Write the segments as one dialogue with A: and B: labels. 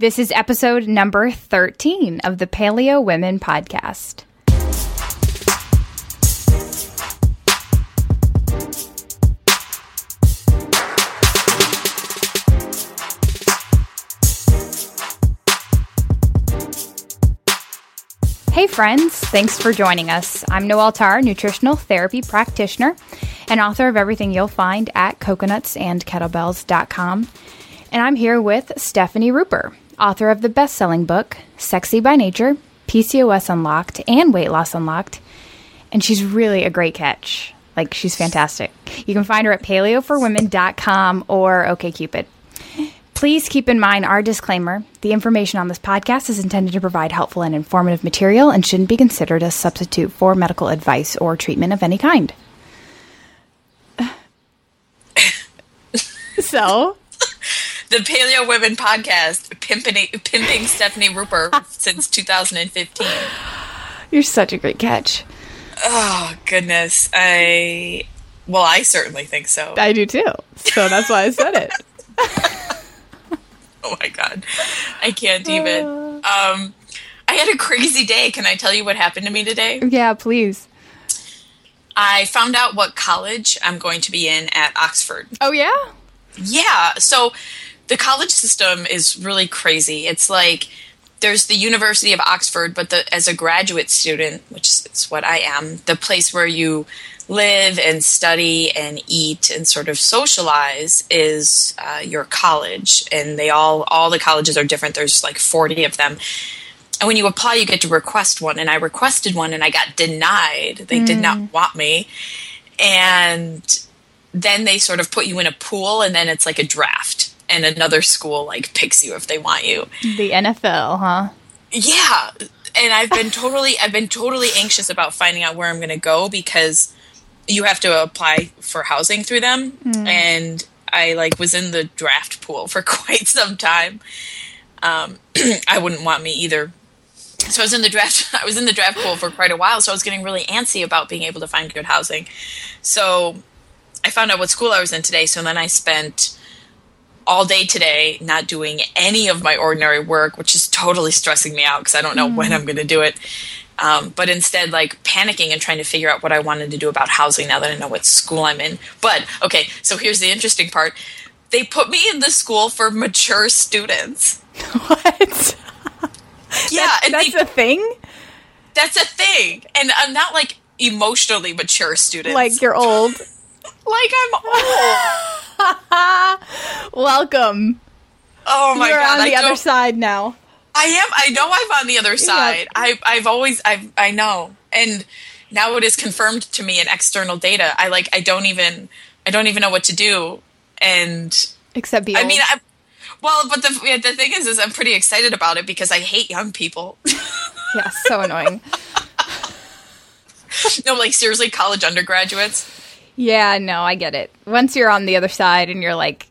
A: This is episode number 13 of the Paleo Women podcast. Hey, friends. Thanks for joining us. I'm Noelle Tarr, nutritional therapy practitioner and author of everything you'll find at coconutsandkettlebells.com. And I'm here with Stefani Ruper, author of the best selling book, Sexy by Nature, PCOS Unlocked, and Weight Loss Unlocked. And she's really a great catch. Like, she's fantastic. You can find her at paleoforwomen.com or OKCupid. Please keep in mind our disclaimer the information on this podcast is intended to provide helpful and informative material and shouldn't be considered a substitute for medical advice or treatment of any kind. so,
B: the Paleo Women podcast, pimping, pimping Stefani Ruper since 2015.
A: You're such a great catch.
B: Oh, goodness. I, well, I certainly think so.
A: I do too. So that's why I said it.
B: oh my God. I can't even. Um, I had a crazy day. Can I tell you what happened to me today?
A: Yeah, please.
B: I found out what college I'm going to be in at Oxford.
A: Oh, yeah?
B: Yeah. So the college system is really crazy. It's like there's the University of Oxford, but the, as a graduate student, which is what I am, the place where you live and study and eat and sort of socialize is uh, your college, and they all all the colleges are different. There's like 40 of them. And when you apply, you get to request one. And I requested one and I got denied. They mm. did not want me. And then they sort of put you in a pool and then it's like a draft and another school like picks you if they want you.
A: The NFL, huh?
B: Yeah. And I've been totally I've been totally anxious about finding out where I'm going to go because you have to apply for housing through them mm. and I like was in the draft pool for quite some time. Um, I wouldn't want me either. So I was in the draft I was in the draft pool for quite a while so I was getting really antsy about being able to find good housing. So I found out what school I was in today so then I spent all day today not doing any of my ordinary work, which is totally stressing me out because I don't know mm. when I'm going to do it. Um, but instead, like panicking and trying to figure out what I wanted to do about housing now that I know what school I'm in. But okay, so here's the interesting part they put me in the school for mature students.
A: What?
B: Yeah,
A: that's, that's they, a thing.
B: That's a thing, and I'm not like emotionally mature students.
A: Like you're old.
B: Like I'm
A: old. Welcome.
B: Oh my
A: You're
B: god!
A: on the I other side now.
B: I am. I know I'm on the other side. I, I've always. I. I know, and now it is confirmed to me in external data. I like. I don't even. I don't even know what to do. And
A: except be. Old.
B: I mean, I. Well, but the the thing is, is I'm pretty excited about it because I hate young people.
A: yeah, so annoying.
B: no, like seriously, college undergraduates.
A: Yeah, no, I get it. Once you're on the other side and you're like,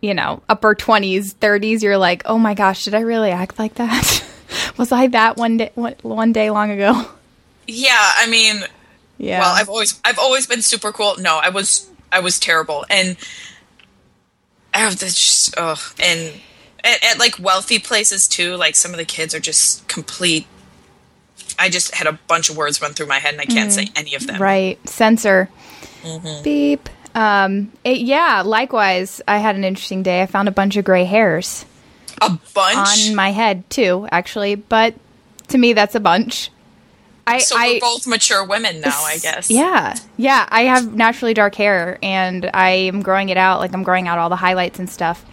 A: you know, upper 20s, 30s, you're like, oh my gosh, did I really act like that? Was I that one day, one day long ago?
B: Yeah, I mean, yeah. Well, I've always I've always been super cool. No, I was I was terrible, and I have this just ugh, and at, at like wealthy places too. Like some of the kids are just complete I just had a bunch of words run through my head and I can't mm, say any of them.
A: Right. Censor. Mm-hmm. Beep. Um, it, yeah, likewise, I had an interesting day. I found a bunch of gray hairs.
B: A bunch?
A: On my head, too, actually. But to me, that's a bunch.
B: I, so we're I, both mature women now, I guess.
A: Yeah. Yeah. I have naturally dark hair and I am growing it out. Like, I'm growing out all the highlights and stuff.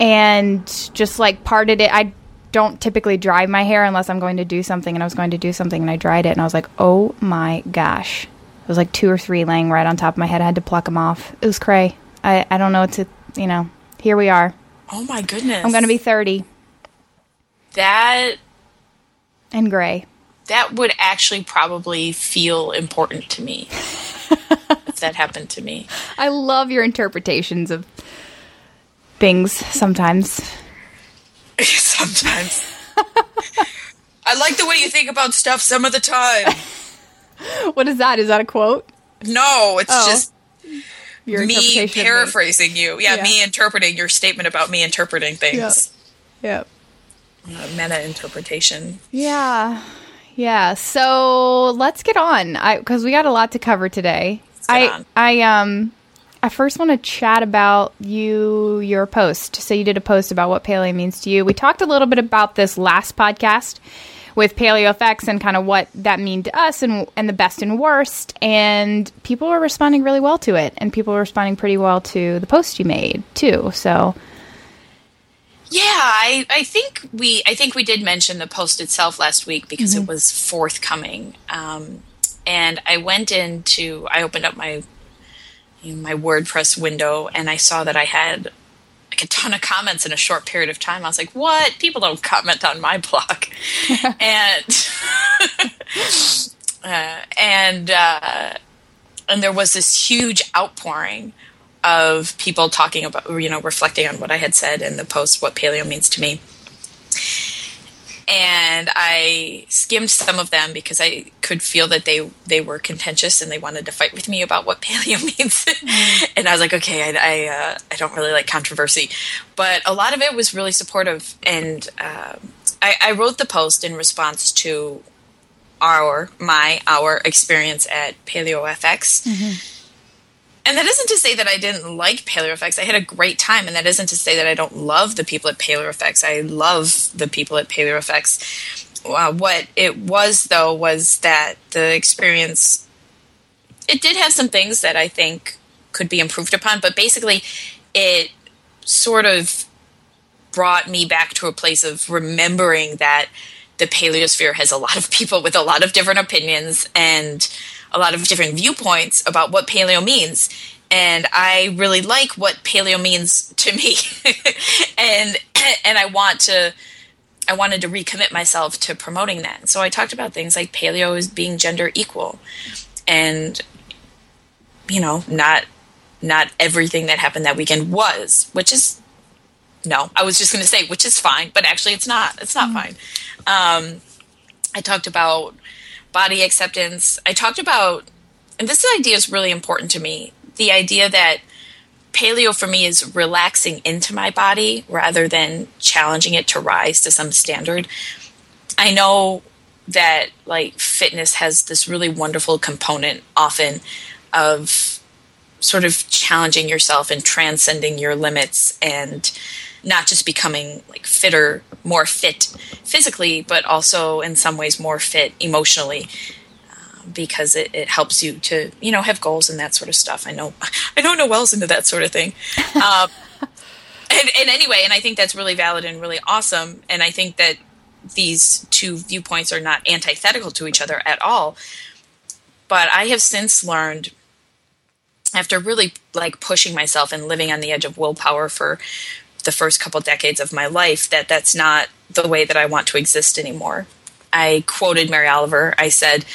A: And just like parted it. I don't typically dry my hair unless I'm going to do something. And I was going to do something and I dried it and I was like, oh my gosh. It was like two or three laying right on top of my head. I had to pluck them off. It was cray. I, I don't know what to, you know, here we are.
B: Oh my goodness.
A: I'm going to be 30.
B: That.
A: And gray.
B: That would actually probably feel important to me if that happened to me.
A: I love your interpretations of things sometimes.
B: sometimes. I like the way you think about stuff some of the time.
A: what is that? Is that a quote?
B: No, it's oh. just me paraphrasing you. Yeah, yeah, me interpreting your statement about me interpreting things.
A: Yep.
B: Uh, meta interpretation.
A: Yeah. Yeah. So let's get on because we got a lot to cover today. I
B: on.
A: I um I first want to chat about you your post. So you did a post about what paleo means to you. We talked a little bit about this last podcast with Paleo FX and kind of what that mean to us and and the best and worst and people are responding really well to it and people are responding pretty well to the post you made too. So
B: Yeah, I, I think we I think we did mention the post itself last week because it was forthcoming. Um, and I went into I opened up my you know, my WordPress window and I saw that I had like a ton of comments in a short period of time. I was like, "What? People don't comment on my blog." and uh, and uh, and there was this huge outpouring of people talking about you know reflecting on what I had said in the post what paleo means to me and I skimmed some of them because I could feel that they they were contentious and they wanted to fight with me about what paleo means. and I was like, okay, I I, uh, I, don't really like controversy, but a lot of it was really supportive. And uh, I, I wrote the post in response to our my our experience at Paleo FX. And that isn't to say that I didn't like Paleo FX. I had a great time, and that isn't to say that I don't love the people at Paleo FX. I love the people at Paleo FX. Uh, what it was, though, was that the experience it did have some things that I think could be improved upon, but basically, it sort of brought me back to a place of remembering that the paleosphere has a lot of people with a lot of different opinions and a lot of different viewpoints about what paleo means and I really like what paleo means to me and and I want to I wanted to recommit myself to promoting that. So I talked about things like paleo is being gender equal and you know, not not everything that happened that weekend was, which is no, I was just going to say which is fine, but actually it's not. It's not fine. Um, I talked about body acceptance. I talked about, and this idea is really important to me the idea that paleo for me is relaxing into my body rather than challenging it to rise to some standard. I know that like fitness has this really wonderful component often of sort of challenging yourself and transcending your limits and not just becoming like fitter, more fit physically, but also in some ways more fit emotionally. uh, Because it, it helps you to, you know, have goals and that sort of stuff. I know, I know Noelle's into that sort of thing. Um, and, and anyway, and I think that's really valid and really awesome. And I think that these two viewpoints are not antithetical to each other at all. But I have since learned after really like pushing myself and living on the edge of willpower for the first couple decades of my life that that's not the way that I want to exist anymore. I quoted Mary Oliver. I said,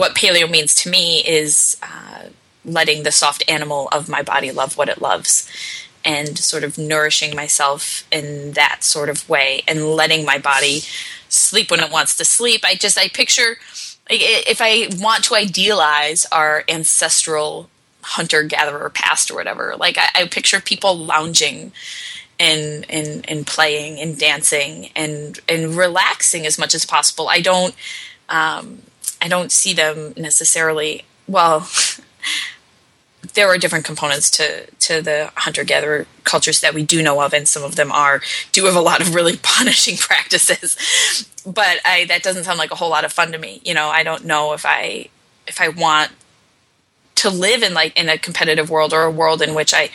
B: "What paleo means to me is uh, letting the soft animal of my body love what it loves." And sort of nourishing myself in that sort of way, and letting my body sleep when it wants to sleep. I just I picture if I want to idealize our ancestral hunter gatherer past or whatever, like I, I picture people lounging and and and playing and dancing and and relaxing as much as possible. I don't um, I don't see them necessarily. Well, there are different components to to the hunter gatherer cultures that we do know of, and some of them are do have a lot of really punishing practices. But I that doesn't sound like a whole lot of fun to me. You know, I don't know if I if I want to live in like in a competitive world or a world in which I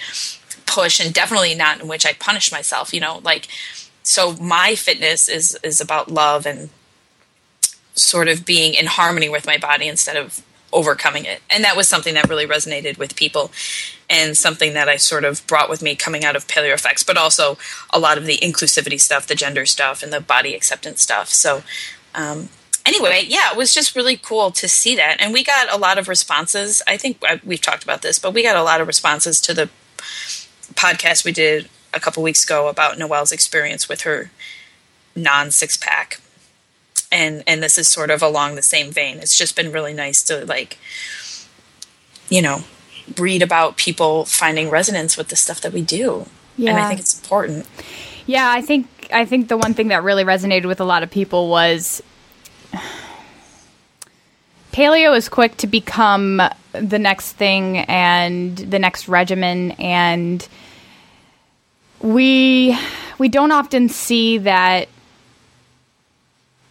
B: push and definitely not in which I punish myself, you know, like so my fitness is is about love and sort of being in harmony with my body instead of overcoming it. And that was something that really resonated with people and something that I sort of brought with me coming out of Paleo FX, but also a lot of the inclusivity stuff, the gender stuff and the body acceptance stuff. So um anyway, yeah, it was just really cool to see that. And we got a lot of responses. I think we've talked about this, but we got a lot of responses to the podcast we did a couple weeks ago about Noelle's experience with her non six pack. And and this is sort of along the same vein. It's just been really nice to like you know, read about people finding resonance with the stuff that we do. And I think it's important.
A: Yeah, I think think I think the one thing that really resonated with a lot of people was paleo is quick to become the next thing and the next regimen and we we don't often see that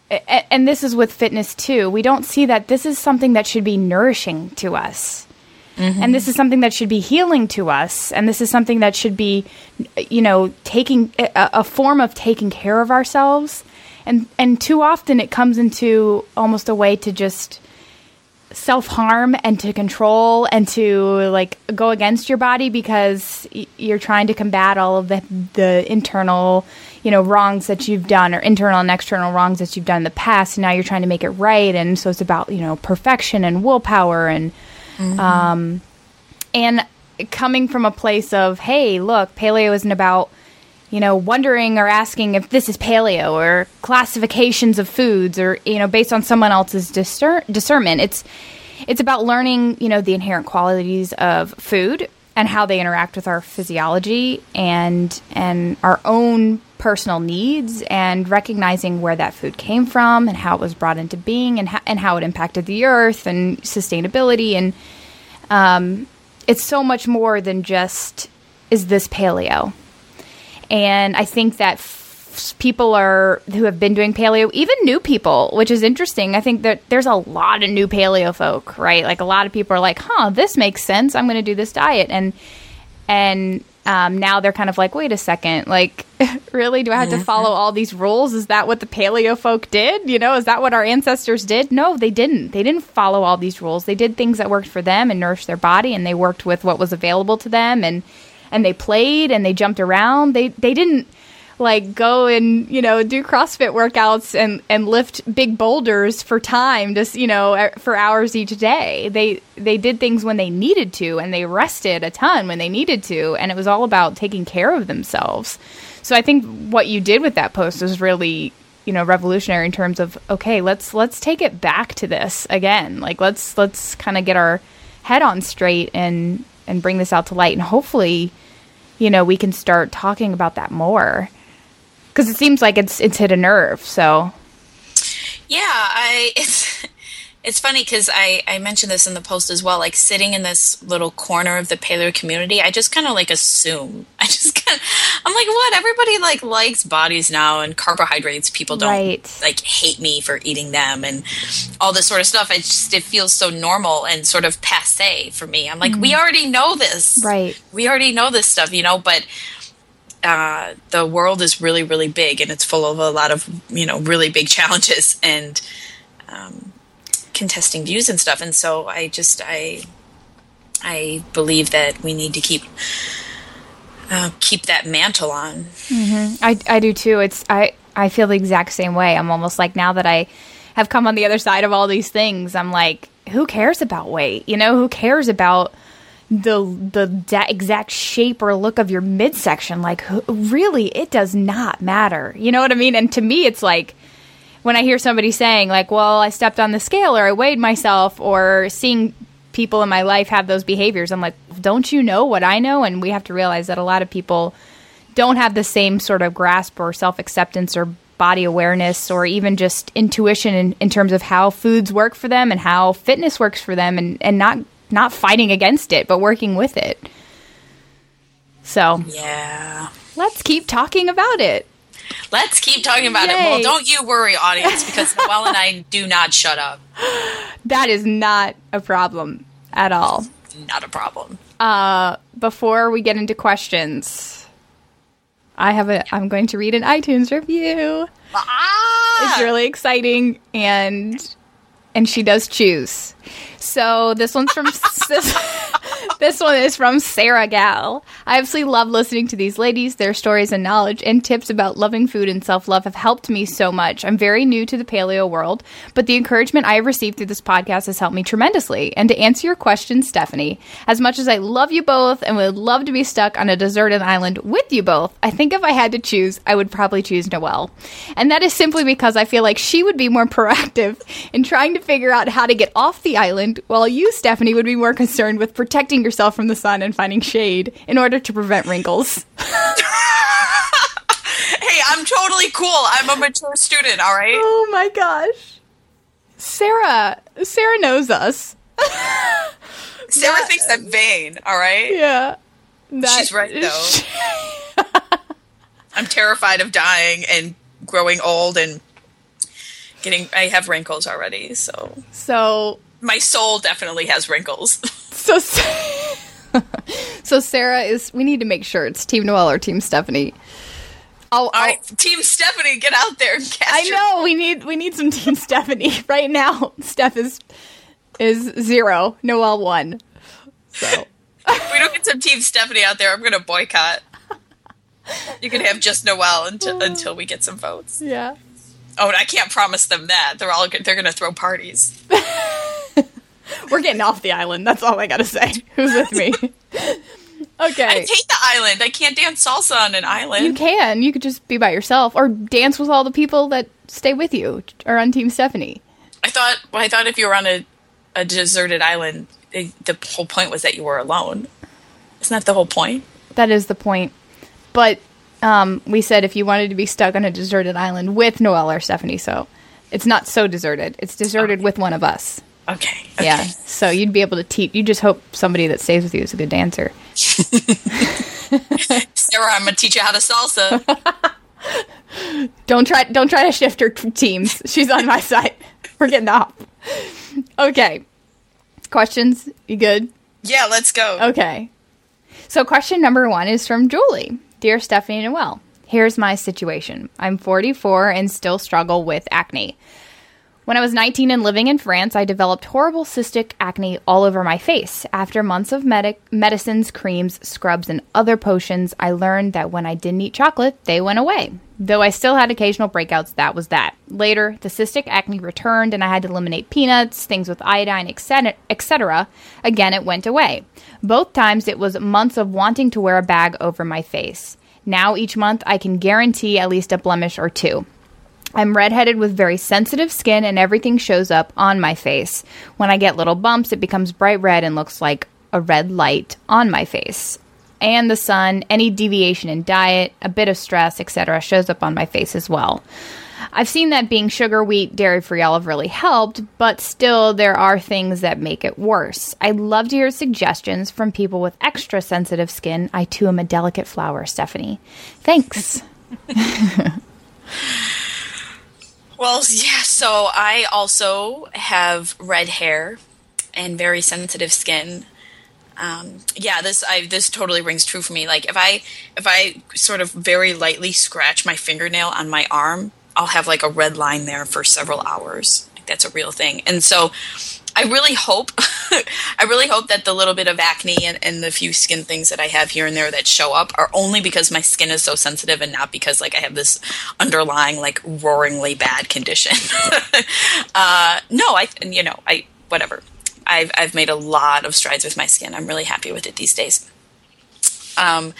A: and this is with fitness too. We don't see that this is something that should be nourishing to us. Mm-hmm. And this is something that should be healing to us. And this is something that should be, you know, taking a, a form of taking care of ourselves. And, and too often it comes into almost a way to just self harm and to control and to like go against your body because you're trying to combat all of the the internal you know wrongs that you've done or internal and external wrongs that you've done in the past and now you're trying to make it right and so it's about you know perfection and willpower and mm-hmm. um and coming from a place of hey look paleo isn't about you know, wondering or asking if this is paleo or classifications of foods or, you know, based on someone else's discer- discernment. It's, it's about learning, you know, the inherent qualities of food and how they interact with our physiology and and our own personal needs and recognizing where that food came from and how it was brought into being and, ha- and how it impacted the earth and sustainability and um, it's so much more than just is this paleo and I think that f- people are who have been doing paleo, even new people, which is interesting. I think that there's a lot of new paleo folk, right? Like a lot of people are like, "Huh, this makes sense. I'm going to do this diet." And and um, now they're kind of like, wait a second, like, really? Do I have mm-hmm. to follow all these rules? Is that what the paleo folk did? You know, is that what our ancestors did? No, they didn't. They didn't follow all these rules. They did things that worked for them and nourished their body, and they worked with what was available to them, and and they played and they jumped around. They they didn't like go and you know do CrossFit workouts and and lift big boulders for time just you know er, for hours each day. They they did things when they needed to and they rested a ton when they needed to and it was all about taking care of themselves. So I think what you did with that post was really you know revolutionary in terms of okay, let's let's take it back to this again. Like let's let's kind of get our head on straight and and bring this out to light and hopefully you know we can start talking about that more. Because it seems like it's it's hit a nerve so.
B: Yeah i it's it's funny because I, I mentioned this in the post as well like sitting in this little corner of the paleo community i just kind of like assume. I just kind of i'm like what? Everybody like likes bodies now and carbohydrates people don't right. like hate me for eating them and all this sort of stuff. It just it feels so normal and sort of passe for me. I'm like mm. we already know this.
A: Right.
B: We already know this stuff you know but uh, the world is really really big and it's full of a lot of you know really big challenges. And um, contesting views and stuff. And so I just I I believe that we need to keep uh, keep that mantle on.
A: Mm-hmm. I I do too. It's I I feel the exact same way. I'm almost like now that I have come on the other side of all these things, I'm like, who cares about weight? You know, who cares about the the exact shape or look of your midsection? Like, really, it does not matter. You know what I mean? And to me, it's like when I hear somebody saying, like, well, I stepped on the scale or I weighed myself or seeing people in my life have those behaviors, I'm like, don't you know what I know? And we have to realize that a lot of people don't have the same sort of grasp or self acceptance or body awareness or even just intuition in, in terms of how foods work for them and how fitness works for them and, and not not fighting against it but working with it. So
B: Yeah.
A: Let's keep talking about it.
B: Let's keep talking about Yay. it. Well, don't you worry, audience, because Noelle and I do not shut up.
A: That is not a problem at all.
B: Not a problem.
A: Uh, before we get into questions, I have a. I'm going to read an iTunes review.
B: Ah!
A: It's really exciting, and and she does choose. So this one's from this, this one is from Sarah Gal. I absolutely love listening to these ladies. Their stories and knowledge and tips about loving food and self love have helped me so much. I'm very new to the paleo world, but the encouragement I have received through this podcast has helped me tremendously. And to answer your question, Stefani, as much as I love you both and would love to be stuck on a deserted island with you both, I think if I had to choose, I would probably choose Noelle. And that is simply because I feel like she would be more proactive in trying to figure out how to get off the island, while you, Stefani, would be more concerned with protecting yourself from the sun and finding shade in order to prevent wrinkles.
B: hey, I'm I'm totally cool. I'm a mature student. All right.
A: Oh my gosh, Sarah. Sarah knows us.
B: Sarah
A: That-
B: thinks I'm vain. All right.
A: Yeah, That-
B: She's right, though. I'm terrified of dying and growing old and getting. I have wrinkles already, so
A: so
B: my soul definitely has wrinkles.
A: so so Sarah is. We need to make sure it's Team Noelle or Team Stefani. I'll-
B: right, Team Stefani, get out there
A: I know we need we need some Team Stefani right now. Steph is is zero. Noelle one. So
B: If we don't get some Team Stefani out there, I'm going to boycott. You can have just Noelle until until we get some votes.
A: yeah.
B: Oh, and I can't promise them that. They're all they're going to throw parties.
A: We're getting off the island. That's all I gotta say. Who's with me? Okay.
B: I hate the island. I can't dance salsa on an island.
A: You can. You could just be by yourself or dance with all the people that stay with you or on Team Stefani.
B: I thought well, I thought if you were on a, a deserted island, it, the whole point was that you were alone. Isn't that the whole point?
A: That is the point. But um, we said if you wanted to be stuck on a deserted island with Noelle or Stefani, so it's not so deserted. It's deserted with one of us.
B: Okay. okay.
A: Yeah. So you'd be able to teach. You just hope somebody that stays with you is a good dancer.
B: Sarah, I'm gonna teach you how to salsa.
A: Don't try. Don't try to shift her teams. She's on my side. We're getting off. Okay. Questions? You good?
B: yeah, let's go.
A: Okay. So, question number one is from Julie Dear Stefani Noelle, here's my situation. I'm 44 and still struggle with acne. When I was 19 and living in France, I developed horrible cystic acne all over my face. After months of medic- medicines, creams, scrubs, and other potions, I learned that when I didn't eat chocolate, they went away. Though I still had occasional breakouts, that was that. Later, the cystic acne returned and I had to eliminate peanuts, things with iodine, etc. Again, it went away. Both times, it was months of wanting to wear a bag over my face. Now, each month, I can guarantee at least a blemish or two. I'm redheaded with very sensitive skin, and everything shows up on my face. When I get little bumps, it becomes bright red and looks like a red light on my face. And the sun, any deviation in diet, a bit of stress, etc., shows up on my face as well. I've seen that being sugar, wheat, dairy free olive really helped, but still, there are things that make it worse. I'd love to hear suggestions from people with extra sensitive skin. I too am a delicate flower, Stefani. Thanks.
B: Well, yeah, so I also have red hair and very sensitive skin. Um, yeah, this I this totally rings true for me. Like if I if I sort of very lightly scratch my fingernail on my arm, I'll have like a red line there for several hours. Like that's a real thing. And so I really hope I really hope that the little bit of acne and, and the few skin things that I have here and there that show up are only because my skin is so sensitive and not because like I have this underlying like roaringly bad condition. uh, no, I you know I whatever. I've I've made a lot of strides with my skin. I'm really happy with it these days. Um,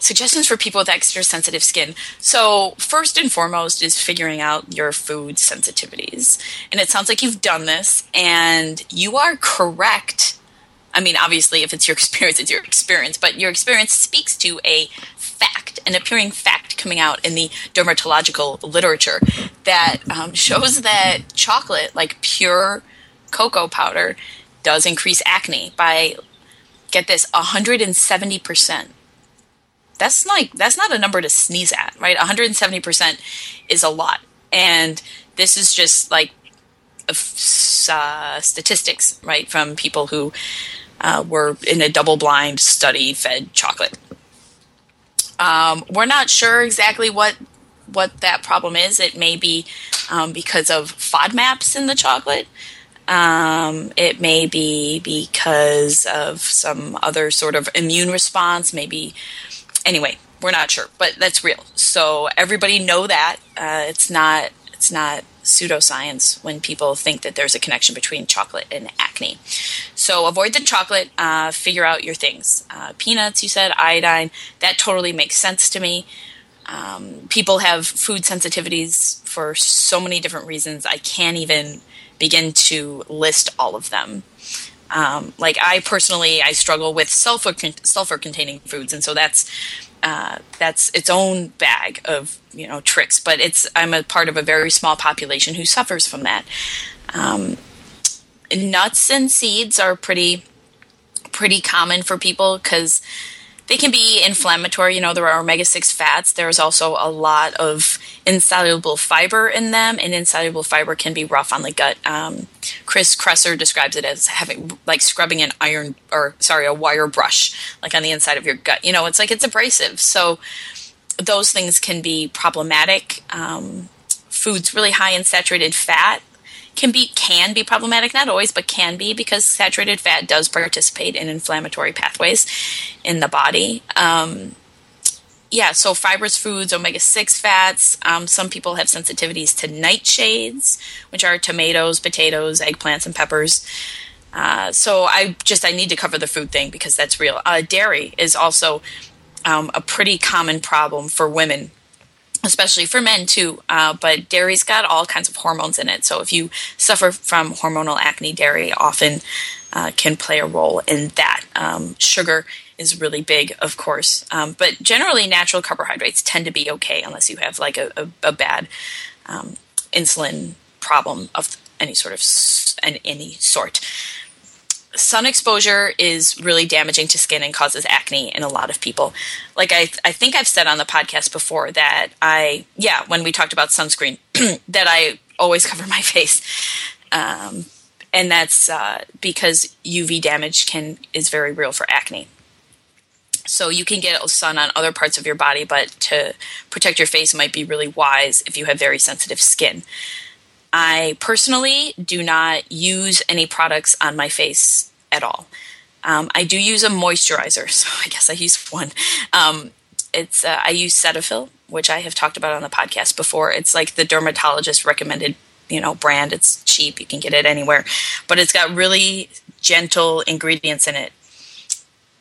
B: suggestions for people with extra sensitive skin. So, first and foremost is figuring out your food sensitivities. And it sounds like you've done this and you are correct. I mean, obviously, if it's your experience, it's your experience, but your experience speaks to a fact, an appearing fact coming out in the dermatological literature that um, shows that chocolate, like pure cocoa powder, does increase acne by, get this, 170% that's like that's not a number to sneeze at right? 170% is a lot. And this is just like uh, statistics right from people who uh, were in a double blind study fed chocolate. Um, we're not sure exactly what what that problem is. It may be um, because of FODMAPs in the chocolate. Um, it may be because of some other sort of immune response maybe anyway, we're not sure, but that's real. So everybody know that uh, it's not it's not pseudoscience when people think that there's a connection between chocolate and acne. So avoid the chocolate. Uh, figure out your things. Uh, peanuts, you said iodine. That totally makes sense to me. Um, people have food sensitivities for so many different reasons. I can't even begin to list all of them. Um, like I personally, I struggle with sulfur con- sulfur containing foods, and so that's uh, that's its own bag of you know tricks. But it's I'm a part of a very small population who suffers from that. Um, nuts and seeds are pretty pretty common for people because they can be inflammatory. You know, there are omega 6 fats. There's also a lot of insoluble fiber in them, and insoluble fiber can be rough on the gut. Um, Chris Kresser describes it as having like scrubbing an iron or sorry, a wire brush like on the inside of your gut. You know, it's like it's abrasive. So those things can be problematic. Um, foods really high in saturated fat can be can be problematic. Not always but can be because saturated fat does participate in inflammatory pathways in the body. Um, yeah so fibrous foods omega-6 fats um, some people have sensitivities to nightshades which are tomatoes potatoes eggplants and peppers. Uh, so i just i need to cover the food thing because that's real. Uh, dairy is also um, a pretty common problem for women especially for men too. Uh, but dairy's got all kinds of hormones in it. So if you suffer from hormonal acne, dairy often uh, can play a role in that. Um, sugar is really big, of course. Um, but generally, natural carbohydrates tend to be okay unless you have like a, a, a bad um, insulin problem of any sort of any sort sun exposure is really damaging to skin and causes acne in a lot of people. Like I, I think I've said on the podcast before that I, yeah, when we talked about sunscreen, that I always cover my face, um, and that's uh, because UV damage can is very real for acne. So you can get sun on other parts of your body, but to protect your face might be really wise if you have very sensitive skin. I personally do not use any products on my face at all. Um, I do use a moisturizer, so I guess I use one. Um, it's uh, I use Cetaphil, which I have talked about on the podcast before. It's like the dermatologist recommended, you know, brand. It's cheap; you can get it anywhere, but it's got really gentle ingredients in it.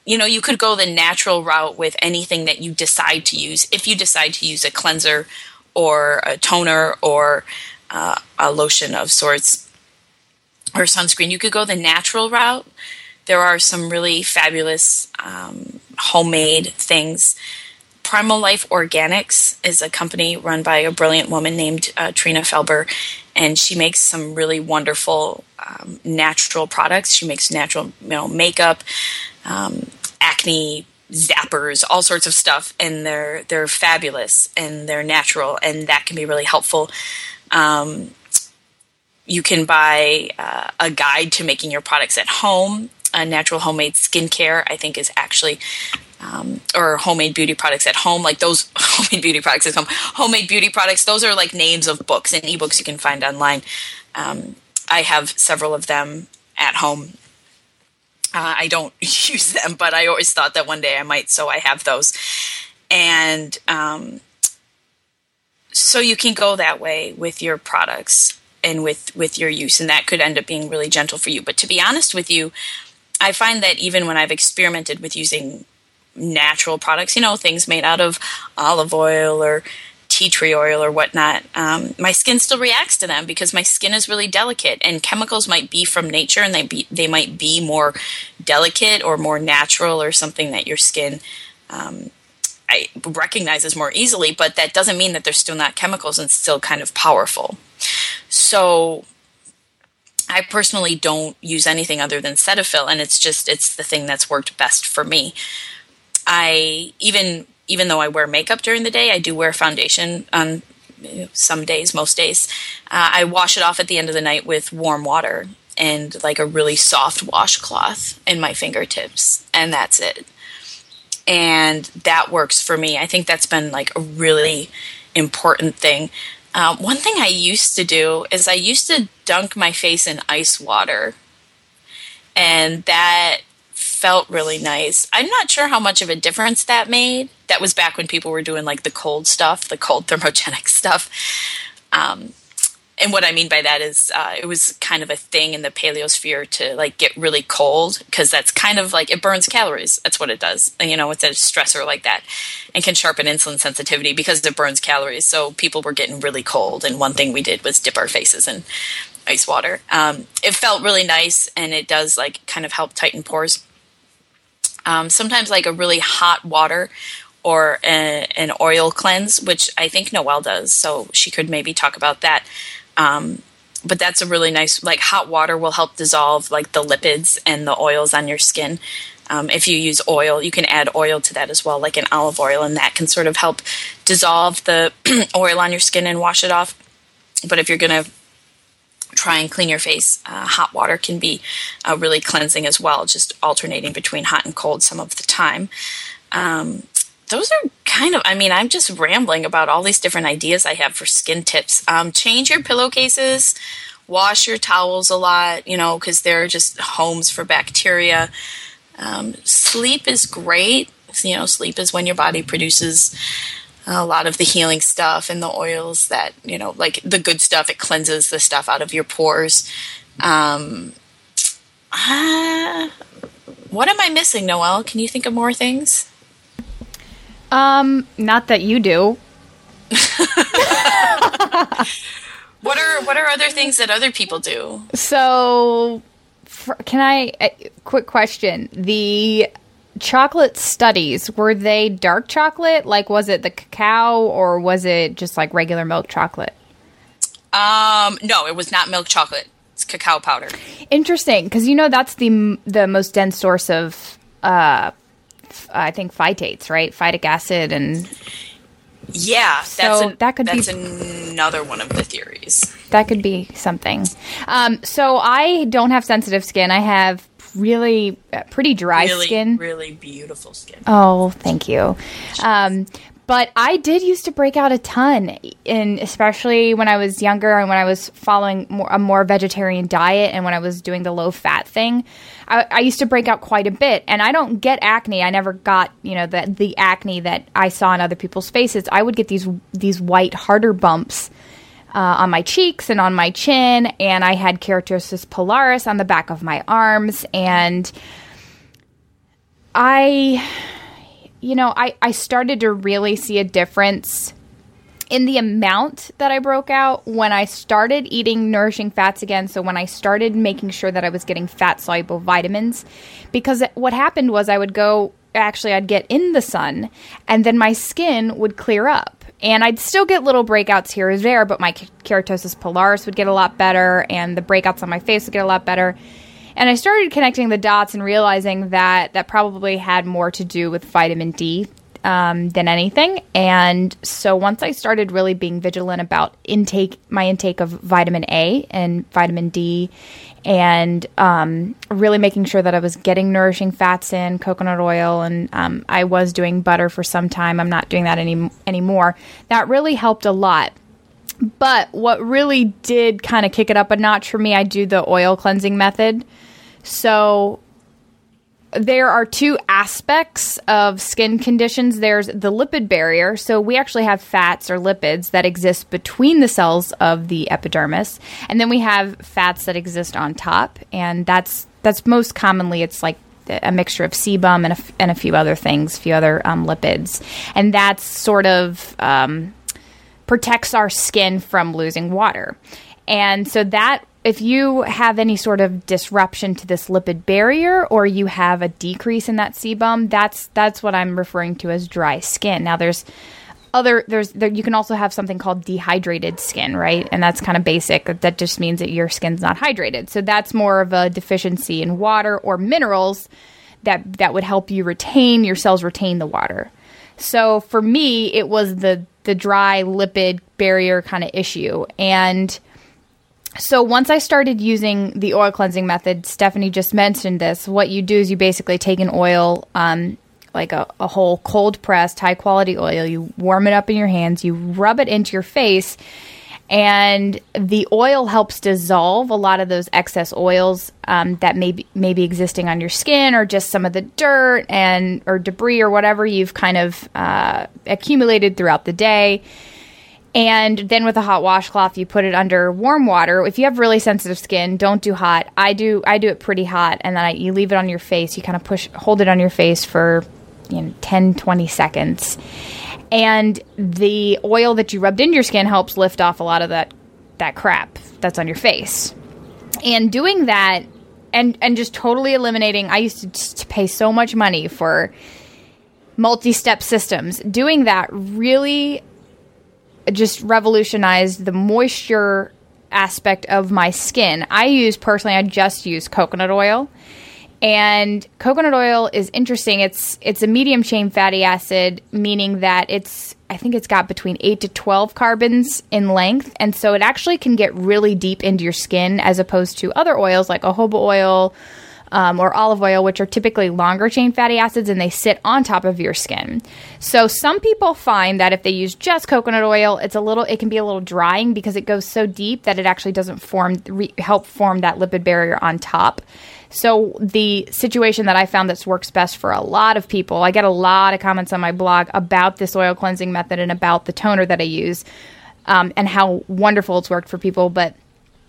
B: You know, you could go the natural route with anything that you decide to use. If you decide to use a cleanser or a toner or uh, a lotion of sorts or sunscreen. You could go the natural route. There are some really fabulous um, homemade things. Primal Life Organics is a company run by a brilliant woman named uh, Trina Felber, and she makes some really wonderful um, natural products. She makes natural, you know, makeup, um, acne zappers, all sorts of stuff, and they're they're fabulous and they're natural, and that can be really helpful. Um, you can buy uh, a guide to making your products at home. A natural homemade skincare, I think, is actually um, or homemade beauty products at home, like those homemade beauty products at home. Homemade beauty products, those are like names of books and ebooks you can find online. Um, I have several of them at home. Uh, I don't use them, but I always thought that one day I might, so I have those. And um, so you can go that way with your products and with with your use and that could end up being really gentle for you. But to be honest with you i find that even when i've experimented with using natural products you know things made out of olive oil or tea tree oil or whatnot um, my skin still reacts to them because my skin is really delicate and chemicals might be from nature and they be they might be more delicate or more natural or something that your skin um, recognizes more easily, but that doesn't mean that they're still not chemicals and still kind of powerful. So I personally don't use anything other than Cetaphil, and it's just it's the thing that's worked best for me. I even even though I wear makeup during the day, I do wear foundation on some days, most days. Uh, I wash it off at the end of the night with warm water and like a really soft washcloth in my fingertips, and that's it and that works for me. I think that's been like a really important thing. Um, one thing I used to do is I used to dunk my face in ice water, and that felt really nice. I'm not sure how much of a difference that made. That was back when people were doing like the cold stuff, the cold thermogenic stuff. Um, and what I mean by that is uh, it was kind of a thing in the paleosphere to like get really cold because that's kind of like it burns calories. That's what it does. And, you know, it's a stressor like that and can sharpen insulin sensitivity because it burns calories. So people were getting really cold, and one thing we did was dip our faces in ice water. Um, it felt really nice, and it does like kind of help tighten pores. Um, sometimes like a really hot water or a, an oil cleanse, which I think Noelle does. So she could maybe talk about that. Um, but that's a really nice, like hot water will help dissolve like the lipids and the oils on your skin. Um, if you use oil, you can add oil to that as well, like an olive oil, and that can sort of help dissolve the oil on your skin and wash it off. But if you're going to try and clean your face, uh, hot water can be uh, really cleansing as well, just alternating between hot and cold some of the time. Um, those are kind of, I mean, I'm just rambling about all these different ideas I have for skin tips. Um, change your pillowcases, wash your towels a lot, you know, because they're just homes for bacteria. Um, sleep is great. You know, sleep is when your body produces a lot of the healing stuff and the oils that, you know, like the good stuff, it cleanses the stuff out of your pores. Um, uh, what am I missing, Noelle Can you think of more things?
A: Um, not that you do.
B: what are what are other things that other people do?
A: So for, can I? Uh, quick question: the chocolate studies were they dark chocolate? Like, was it the cacao or was it just like regular milk chocolate?
B: Um, no, it was not milk chocolate. It's cacao powder.
A: Interesting, because you know that's the the most dense source of, uh, I think phytates, right? Phytic acid and
B: yeah, that's
A: so
B: a,
A: that could
B: that's
A: be
B: another one of the theories.
A: That could be something. Um, so I don't have sensitive skin. I have really uh, pretty dry
B: really,
A: skin.
B: Really beautiful skin.
A: Oh, thank you. Um, but I did used to break out a ton, and especially when I was younger and when I was following more, a more vegetarian diet and when I was doing the low fat thing. I, I, used to break out quite a bit, and I don't get acne. I never got you know the the acne that I saw in other people's faces. I would get these these white harder bumps. Uh, on my cheeks and on my chin, and I had keratosis pilaris on the back of my arms, and I you know, I, I started to really see a difference in the amount that I broke out when I started eating nourishing fats again. So, when I started making sure that I was getting fat soluble vitamins, because what happened was I would go, actually, I'd get in the sun and then my skin would clear up. And I'd still get little breakouts here or there, but my keratosis pilaris would get a lot better and the breakouts on my face would get a lot better. And I started connecting the dots and realizing that that probably had more to do with vitamin D um, than anything. And so once I started really being vigilant about intake, my intake of vitamin A and vitamin D, and um, really making sure that I was getting nourishing fats in, coconut oil, and um, I was doing butter for some time. I'm not doing that any anymore. That really helped a lot. But what really did kind of kick it up a notch for me, I do the oil cleansing method. So there are two aspects of skin conditions. There's the lipid barrier. So we actually have fats or lipids that exist between the cells of the epidermis, and then we have fats that exist on top, and that's that's most commonly it's like a mixture of sebum and a, and a few other things, a few other um, lipids, and that's sort of um, protects our skin from losing water. And so that if you have any sort of disruption to this lipid barrier or you have a decrease in that sebum, that's that's what I'm referring to as dry skin. Now there's other there's there, you can also have something called dehydrated skin, right? And that's kind of basic. That just means that your skin's not hydrated. So that's more of a deficiency in water or minerals that that would help you retain your cells retain the water. So for me, it was the the dry lipid barrier kind of issue and so once I started using the oil cleansing method, Stefani just mentioned this. What you do is you basically take an oil, um, like a, a whole cold pressed, high quality oil. You warm it up in your hands. You rub it into your face, and the oil helps dissolve a lot of those excess oils um, that may be, may be existing on your skin, or just some of the dirt and or debris or whatever you've kind of uh, accumulated throughout the day and then with a hot washcloth, you put it under warm water. If you have really sensitive skin, don't do hot. I do. I do it pretty hot, and then I, you leave it on your face. You kind of push, hold it on your face for you know 10, 20 seconds, and the oil that you rubbed into your skin helps lift off a lot of that that crap that's on your face. And doing that, and and just totally eliminating. I used to, to pay so much money for multi step systems. Doing that really just revolutionized the moisture aspect of my skin. I use personally, I just use coconut oil. And coconut oil is interesting. It's it's a medium chain fatty acid, meaning that it's I think it's got between 8 to 12 carbons in length, and so it actually can get really deep into your skin as opposed to other oils like jojoba oil um, or olive oil, which are typically longer chain fatty acids and they sit on top of your skin. So some people find that if they use just coconut oil, it's a little, it can be a little drying because it goes so deep that it actually doesn't form, re- help form that lipid barrier on top. So the situation that I found that works best for a lot of people, I get a lot of comments on my blog about this oil cleansing method and about the toner that I use um, and how wonderful it's worked for people. But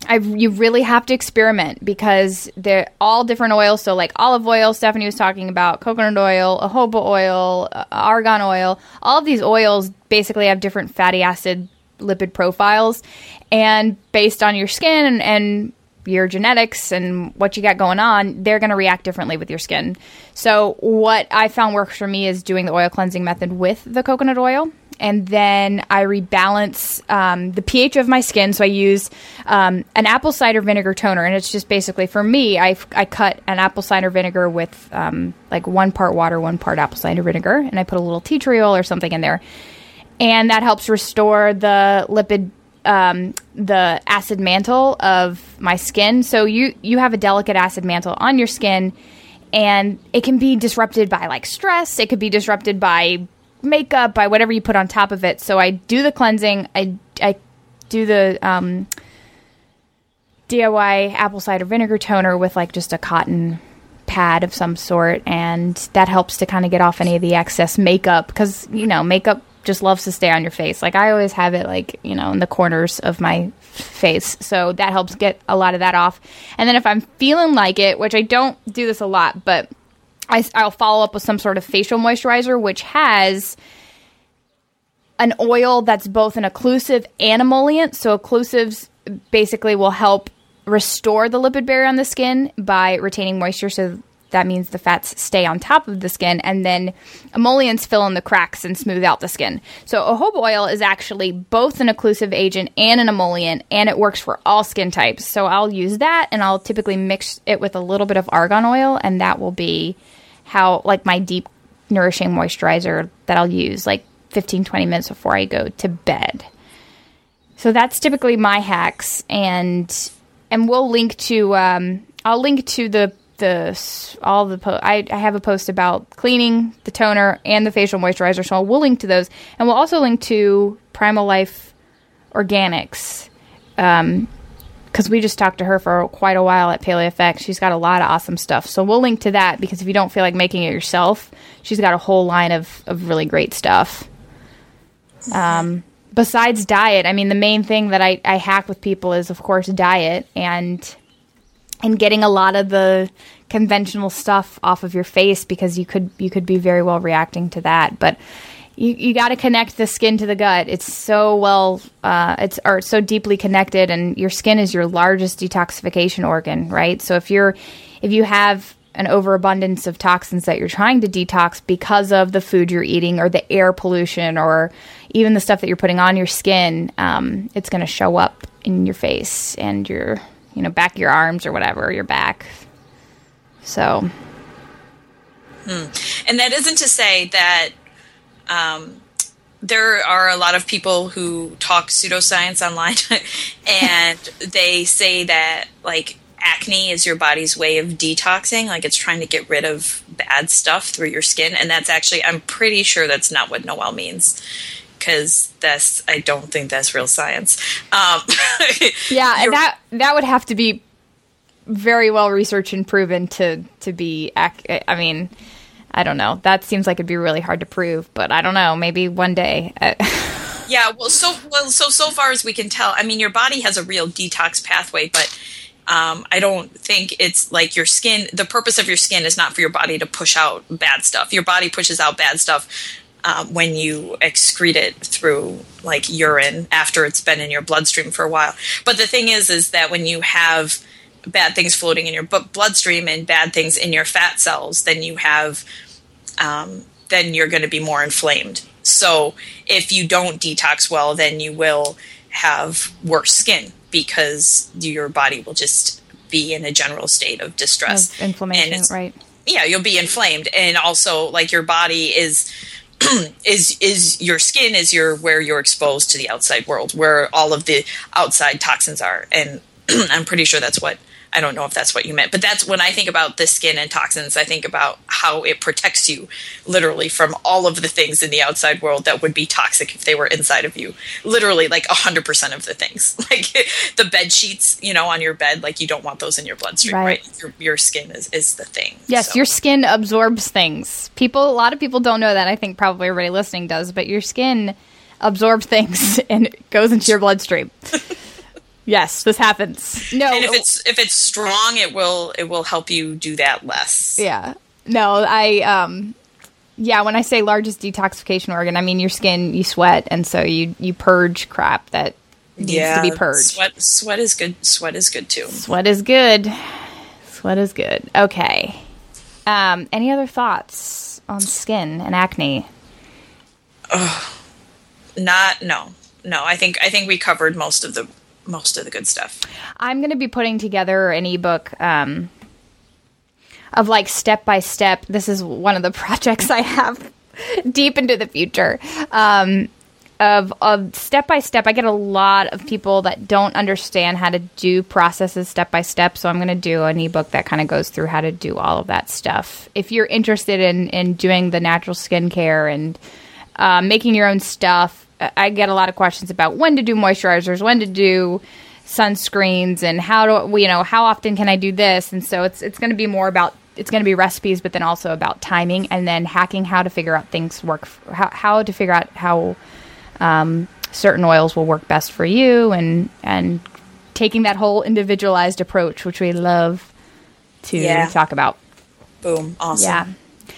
A: I, you really have to experiment because they're all different oils. So, like olive oil, Stefani was talking about, coconut oil, jojoba oil, uh, argan oil. All of these oils basically have different fatty acid lipid profiles. And based on your skin and, and your genetics and what you got going on, they're going to react differently with your skin. So, what I found works for me is doing the oil cleansing method with the coconut oil and then I rebalance um, the pH of my skin. So I use um, an apple cider vinegar toner, and it's just basically for me. I, I cut an apple cider vinegar with um, like one part water, one part apple cider vinegar, and I put a little tea tree oil or something in there, and that helps restore the lipid um, the acid mantle of my skin. So you you have a delicate acid mantle on your skin, and it can be disrupted by like stress. It could be disrupted by makeup, by whatever you put on top of it. So I do the cleansing. I I do the um, DIY apple cider vinegar toner with like just a cotton pad of some sort, and that helps to kind of get off any of the excess makeup because you know makeup just loves to stay on your face. Like I always have it like you know in the corners of my face, so that helps get a lot of that off. And then if I'm feeling like it, which I don't do this a lot, but I, I'll follow up with some sort of facial moisturizer, which has an oil that's both an occlusive and emollient. So occlusives basically will help restore the lipid barrier on the skin by retaining moisture so that means the fats stay on top of the skin and then emollients fill in the cracks and smooth out the skin. So jojoba oil is actually both an occlusive agent and an emollient and it works for all skin types. So I'll use that and I'll typically mix it with a little bit of argan oil and that will be how like my deep nourishing moisturizer that I'll use like 15 20 minutes before I go to bed. So that's typically my hacks and and we'll link to um, I'll link to the the all the po- I, I have a post about cleaning the toner and the facial moisturizer so we'll link to those and we'll also link to Primal Life Organics um, because we just talked to her for quite a while at Paleo FX. She's got a lot of awesome stuff. So we'll link to that because if you don't feel like making it yourself, she's got a whole line of, of really great stuff. Um, besides diet, I mean, the main thing that I, I hack with people is, of course, diet and and getting a lot of the conventional stuff off of your face because you could you could be very well reacting to that. But you, you got to connect the skin to the gut. It's so well, uh, it's or so deeply connected, and your skin is your largest detoxification organ, right? So if you're, if you have an overabundance of toxins that you're trying to detox because of the food you're eating or the air pollution or even the stuff that you're putting on your skin, um, it's going to show up in your face and your, you know, back of your arms or whatever, your back. So.
B: Hmm. And that isn't to say that um, there are a lot of people who talk pseudoscience online and they say that like acne is your body's way of detoxing like it's trying to get rid of bad stuff through your skin and that's actually i'm pretty sure that's not what Noelle means because that's i don't think that's real science. Um,
A: yeah and that that would have to be very well researched and proven to to be ac- i mean I don't know. That seems like it'd be really hard to prove, but I don't know. Maybe one day.
B: yeah. Well, so well, so so far as we can tell, I mean, your body has a real detox pathway, but um, I don't think it's like your skin. The purpose of your skin is not for your body to push out bad stuff. Your body pushes out bad stuff um, when you excrete it through like urine after it's been in your bloodstream for a while. But the thing is, is that when you have bad things floating in your bloodstream and bad things in your fat cells, then you have um, then you're going to be more inflamed. So if you don't detox well, then you will have worse skin because your body will just be in a general state of distress,
A: of inflammation, right?
B: Yeah, you'll be inflamed, and also like your body is is is your skin is your where you're exposed to the outside world, where all of the outside toxins are, and I'm pretty sure that's what I don't know if that's what you meant, but that's when I think about the skin and toxins, I think about how it protects you literally from all of the things in the outside world that would be toxic if they were inside of you. Literally, like 100% of the things. Like the bed sheets, you know, on your bed, like you don't want those in your bloodstream, right? right? Your, your, skin is, is the thing.
A: Yes, so. your skin absorbs things. People, a lot of people don't know that. I think probably everybody listening does, but your skin absorbs things and it goes into your bloodstream. Yes, this happens. No,
B: and if it's if it's strong, it will it will help you do that less.
A: Yeah. No, I um yeah, when I say largest detoxification organ, I mean your skin, you sweat and so you you purge crap that needs yeah, to be purged.
B: Sweat sweat is good. Sweat is good too.
A: Sweat is good. Sweat is good. Okay. Um any other thoughts on skin and acne?
B: Oh, not no. No, I think I think we covered most of the most of the good stuff.
A: I'm going to be putting together an ebook um, of like step by step. This is one of the projects I have deep into the future. Um, of of step by step. I get a lot of people that don't understand how to do processes step by step. So I'm going to do an ebook that kind of goes through how to do all of that stuff. If you're interested in in doing the natural skincare and uh, making your own stuff, I get a lot of questions about when to do moisturizers, when to do sunscreens, and how do you know how often can I do this? And so it's it's going to be more about it's going to be recipes, but then also about timing and then hacking how to figure out things work, how how to figure out how um, certain oils will work best for you, and and taking that whole individualized approach, which we love to yeah. talk about.
B: Boom! Awesome.
A: Yeah.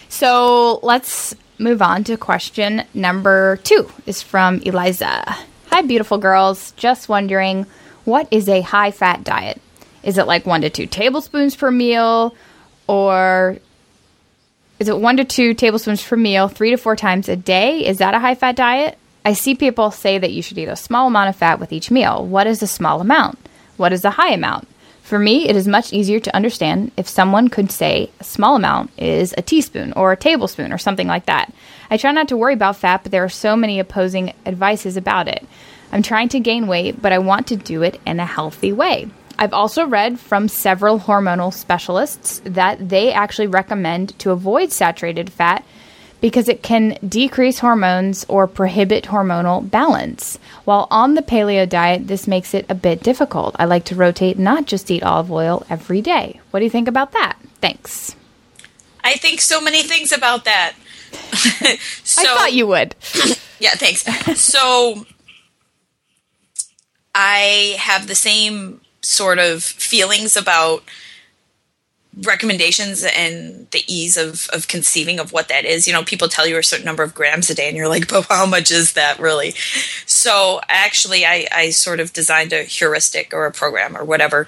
A: So let's move on to question number two is from Eliza. Hi, beautiful girls. Just wondering, what is a high fat diet? Is it like one to two tablespoons per meal, or is it one to two tablespoons per meal, three to four times a day? Is that a high fat diet? I see people say that you should eat a small amount of fat with each meal. What is a small amount? What is a high amount? For me, it is much easier to understand if someone could say a small amount is a teaspoon or a tablespoon or something like that. I try not to worry about fat, but there are so many opposing advices about it. I'm trying to gain weight, but I want to do it in a healthy way. I've also read from several hormonal specialists that they actually recommend to avoid saturated fat because it can decrease hormones or prohibit hormonal balance. While on the paleo diet, this makes it a bit difficult. I like to rotate, not just eat olive oil every day. What do you think about that? Thanks.
B: I think so many things about that.
A: so, I thought you would.
B: yeah, thanks. So I have the same sort of feelings about recommendations and the ease of, of conceiving of what that is. You know, people tell you a certain number of grams a day, and you're like, but how much is that really? So actually, I, I sort of designed a heuristic or a program or whatever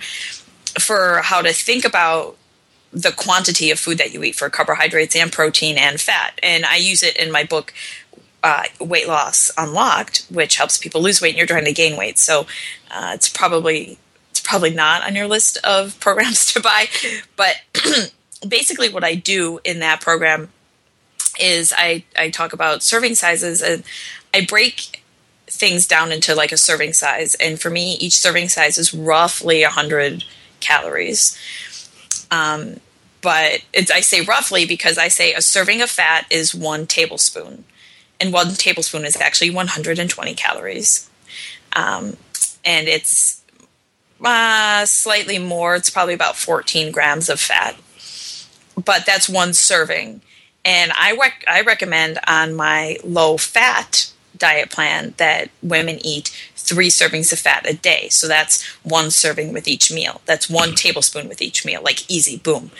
B: for how to think about the quantity of food that you eat for carbohydrates and protein and fat. And I use it in my book, uh, Weight Loss Unlocked, which helps people lose weight and you're trying to gain weight. So uh, it's probably probably not on your list of programs to buy. But basically, what I do in that program is I, I talk about serving sizes and I break things down into like a serving size. And for me, each serving size is roughly 100 calories. Um, but I say roughly because I say a serving of fat is one tablespoon, and one tablespoon is actually 120 calories. Um, and it's uh, slightly more. It's probably about 14 grams of fat, but that's one serving. And I rec- I recommend on my low fat diet plan that women eat three servings of fat a day. So that's one serving with each meal. That's one tablespoon with each meal, like easy, boom.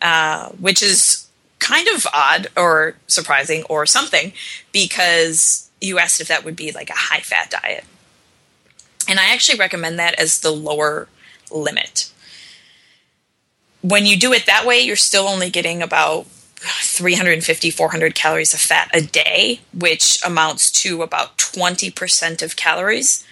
B: Uh, which is kind of odd or surprising or something because you asked if that would be like a high fat diet. And I actually recommend that as the lower limit. When you do it that way, you're still only getting about 350, 400 calories of fat a day, which amounts to about 20% of calories.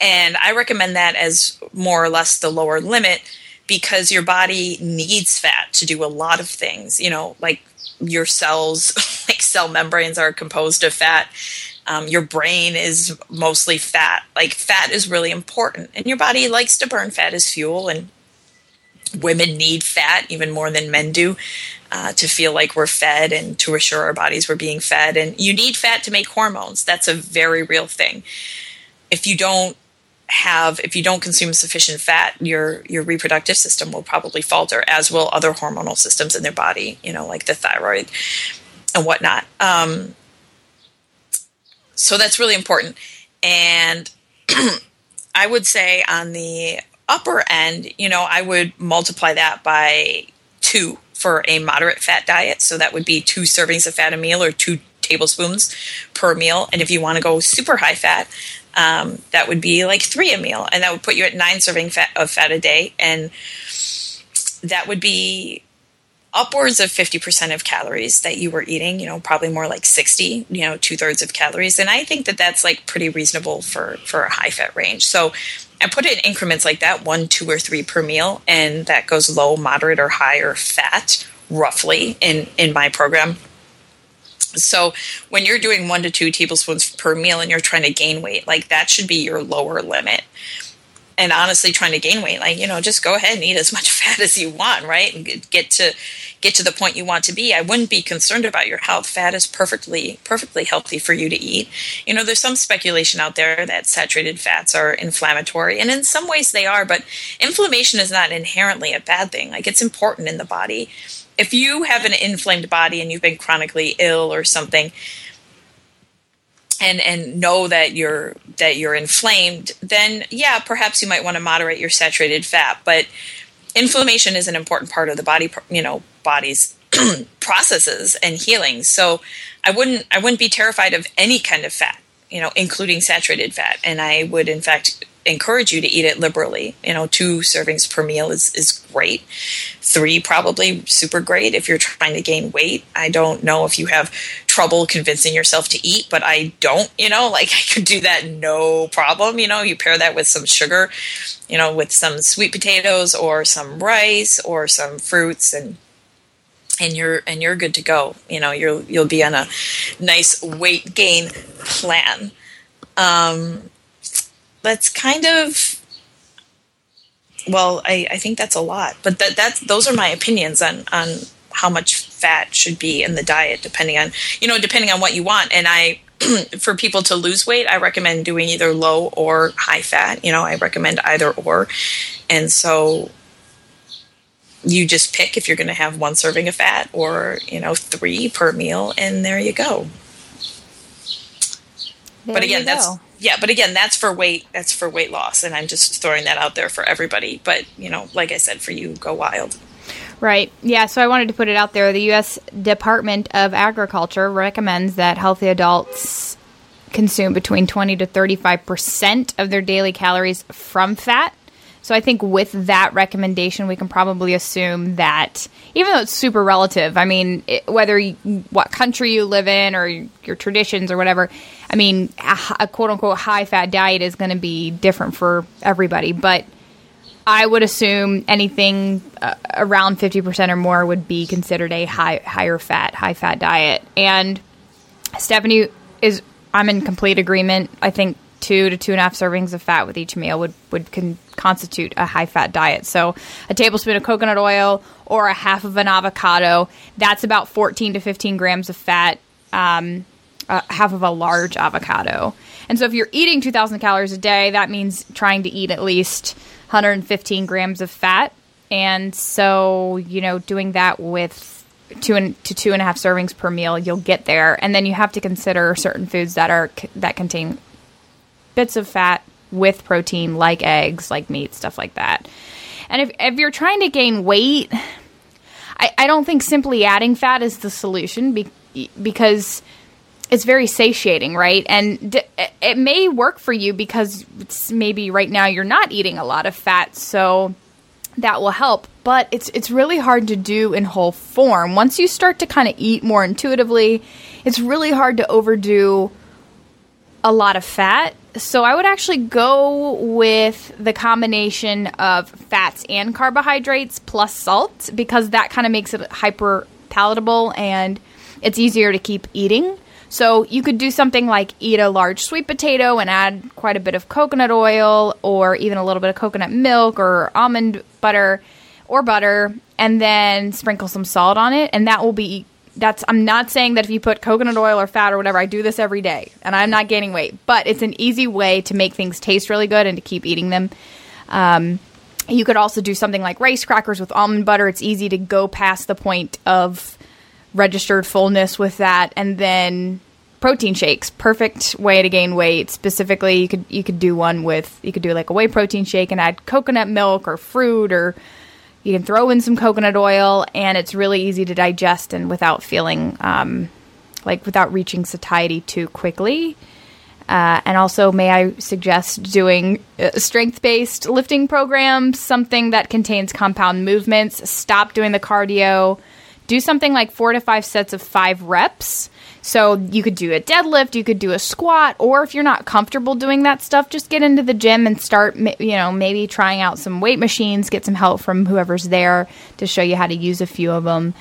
B: And I recommend that as more or less the lower limit because your body needs fat to do a lot of things. You know, like your cells, like cell membranes, are composed of fat. Um, your brain is mostly fat. Like, fat is really important. And your body likes to burn fat as fuel. And women need fat even more than men do uh, to feel like we're fed and to assure our bodies we're being fed. And you need fat to make hormones. That's a very real thing. If you don't have if you don't consume sufficient fat your your reproductive system will probably falter as will other hormonal systems in their body you know like the thyroid and whatnot um, so that's really important. And i would say on the upper end you know i would multiply that by two for a moderate fat diet. So that would be two servings of fat a meal or two tablespoons per meal. And if you want to go super high fat um, that would be like three a meal, and that would put you at nine serving fat, of fat a day, and that would be upwards of 50% of calories that you were eating, you know, probably more like 60, you know, two thirds of calories. And I think that that's like pretty reasonable for, for a high fat range. So I put it in increments like that, one, two, or three per meal. And that goes low, moderate, or higher fat roughly in, in my program. So when you're doing one to two tablespoons per meal and you're trying to gain weight, like that should be your lower limit. And honestly, trying to gain weight, like you know, just go ahead and eat as much fat as you want, right? And get to get to the point you want to be. I wouldn't be concerned about your health. Fat is perfectly perfectly healthy for you to eat. You know, there's some speculation out there that saturated fats are inflammatory, and in some ways they are. But inflammation is not inherently a bad thing. Like it's important in the body if you have an inflamed body and you've been chronically ill or something and and know that you're that you're inflamed then yeah perhaps you might want to moderate your saturated fat. But inflammation is an important part of the body you know body's processes and healing. So i wouldn't i wouldn't be terrified of any kind of fat you know including saturated fat. And i would in fact encourage you to eat it liberally. You know, two servings per meal is, is great. Three, probably super great if you're trying to gain weight. I don't know if you have trouble convincing yourself to eat, but I don't, you know, like I could do that no problem. You know, you pair that with some sugar, you know, with some sweet potatoes or some rice or some fruits and and you're and you're good to go. You know, you'll you'll be on a nice weight gain plan. Um, that's kind of well, I, I think that's a lot, but that that's those are my opinions on on how much fat should be in the diet, depending on you know depending on what you want. And I, for people to lose weight, I recommend doing either low or high fat. You know, I recommend either or, and so you just pick if you're going to have one serving of fat or you know three per meal, and there you go. There but again, that's yeah, but again, that's for weight. That's for weight loss, and I'm just throwing that out there for everybody. But you know, like I said, for you, go wild.
A: Right. Yeah. So I wanted to put it out there. The U.S. Department of Agriculture recommends that healthy adults consume between 20 to 35 percent of their daily calories from fat. So I think with that recommendation, we can probably assume that even though it's super relative, I mean, it, whether you, what country you live in or your traditions or whatever, I mean, a, a quote unquote high fat diet is going to be different for everybody. But I would assume anything uh, around 50% or more would be considered a high, higher fat, high fat diet. And Stefani is, I'm in complete agreement. I think two to two and a half servings of fat with each meal would would con- constitute a high fat diet. So a tablespoon of coconut oil or a half of an avocado that's about 14 to 15 grams of fat. Um, uh, half of a large avocado. And so if you're eating 2,000 calories a day, that means trying to eat at least 115 grams of fat. And so, you know, doing that with two and to two and a half servings per meal, you'll get there. And then you have to consider certain foods that are that contain bits of fat with protein, like eggs, like meat, stuff like that. And if, if you're trying to gain weight, I, I don't think simply adding fat is the solution be, because it's very satiating, right? And d- it may work for you because maybe right now you're not eating a lot of fat. So that will help. But it's it's really hard to do in whole form. Once you start to kind of eat more intuitively, it's really hard to overdo a lot of fat. So I would actually go with the combination of fats and carbohydrates plus salt because that kind of makes it hyper palatable and it's easier to keep eating. So you could do something like eat a large sweet potato and add quite a bit of coconut oil or even a little bit of coconut milk or almond butter or butter and then sprinkle some salt on it and that will be that's I'm not saying that if you put coconut oil or fat or whatever, I do this every day and I'm not gaining weight, but it's an easy way to make things taste really good and to keep eating them. Um, you could also do something like rice crackers with almond butter. It's easy to go past the point of registered fullness with that, and then protein shakes. Perfect way to gain weight. Specifically, you could you could do one with you could do like a whey protein shake and add coconut milk or fruit or you can throw in some coconut oil, and it's really easy to digest and without feeling um, like without reaching satiety too quickly. Uh, and also, may I suggest doing uh, strength based lifting programs, something that contains compound movements. Stop doing the cardio. Do something like four to five sets of five reps. So you could do a deadlift, you could do a squat, or if you're not comfortable doing that stuff, just get into the gym and start, you know, maybe trying out some weight machines, get some help from whoever's there to show you how to use a few of them,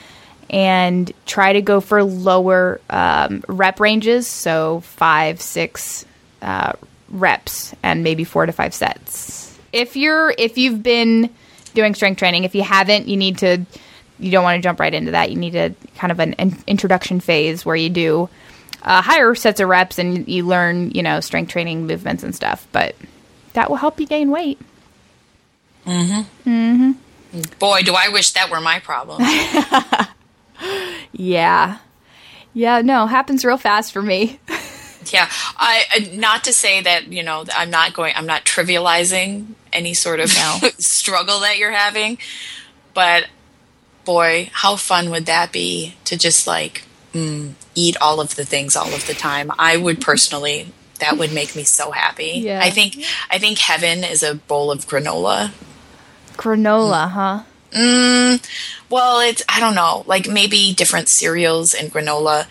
A: and try to go for lower um, rep ranges. So five, six uh, reps, and maybe four to five sets. If you're if you've been doing strength training, if you haven't, you need to you don't want to jump right into that. You need a kind of an, an introduction phase where you do uh, higher sets of reps and you learn, you know, strength training movements and stuff. But that will help you gain weight.
B: Mm-hmm. Mm-hmm. Boy, do I wish that were my problem.
A: yeah. Yeah, no, happens real fast for me.
B: yeah, I not to say that you know I'm not going. I'm not trivializing any sort of no. struggle that you're having, but boy, how fun would that be to just like mm, eat all of the things all of the time? I would personally. That would make me so happy. Yeah. I think I think heaven is a bowl of granola.
A: Granola, huh?
B: Mm, well, it's I don't know, like maybe different cereals and granola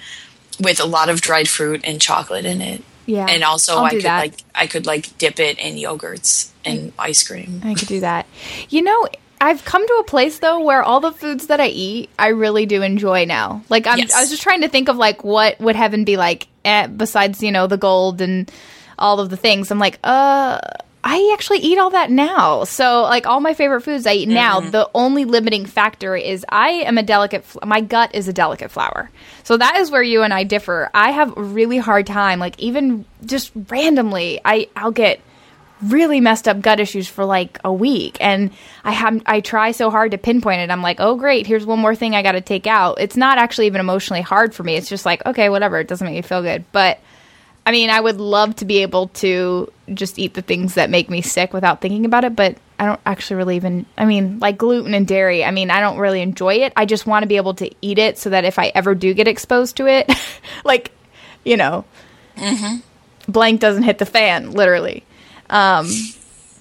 B: with a lot of dried fruit and chocolate in it.
A: Yeah,
B: and also I'll I could that. like I could like dip it in yogurts and ice cream.
A: I could do that. You know, I've come to a place though where all the foods that I eat, I really do enjoy now. Like I'm, yes. I was just trying to think of like what would heaven be like eh, besides you know the gold and all of the things. I'm like, uh, I actually eat all that now. So like all my favorite foods I eat mm. now. The only limiting factor is I am a delicate. My gut is a delicate flower. So that is where you and I differ. I have a really hard time. Like even just randomly, I I'll get really messed up gut issues for like a week. And i have i try so hard to pinpoint it. I'm like oh great here's one more thing i got to take out. It's not actually even emotionally hard for me. It's just like okay whatever it doesn't make me feel good. But i mean i would love to be able to just eat the things that make me sick without thinking about it but i don't actually really even i mean like gluten and dairy i mean i don't really enjoy it. I just want to be able to eat it so that if i ever do get exposed to it like you know. Mm-hmm. blank doesn't hit the fan literally um,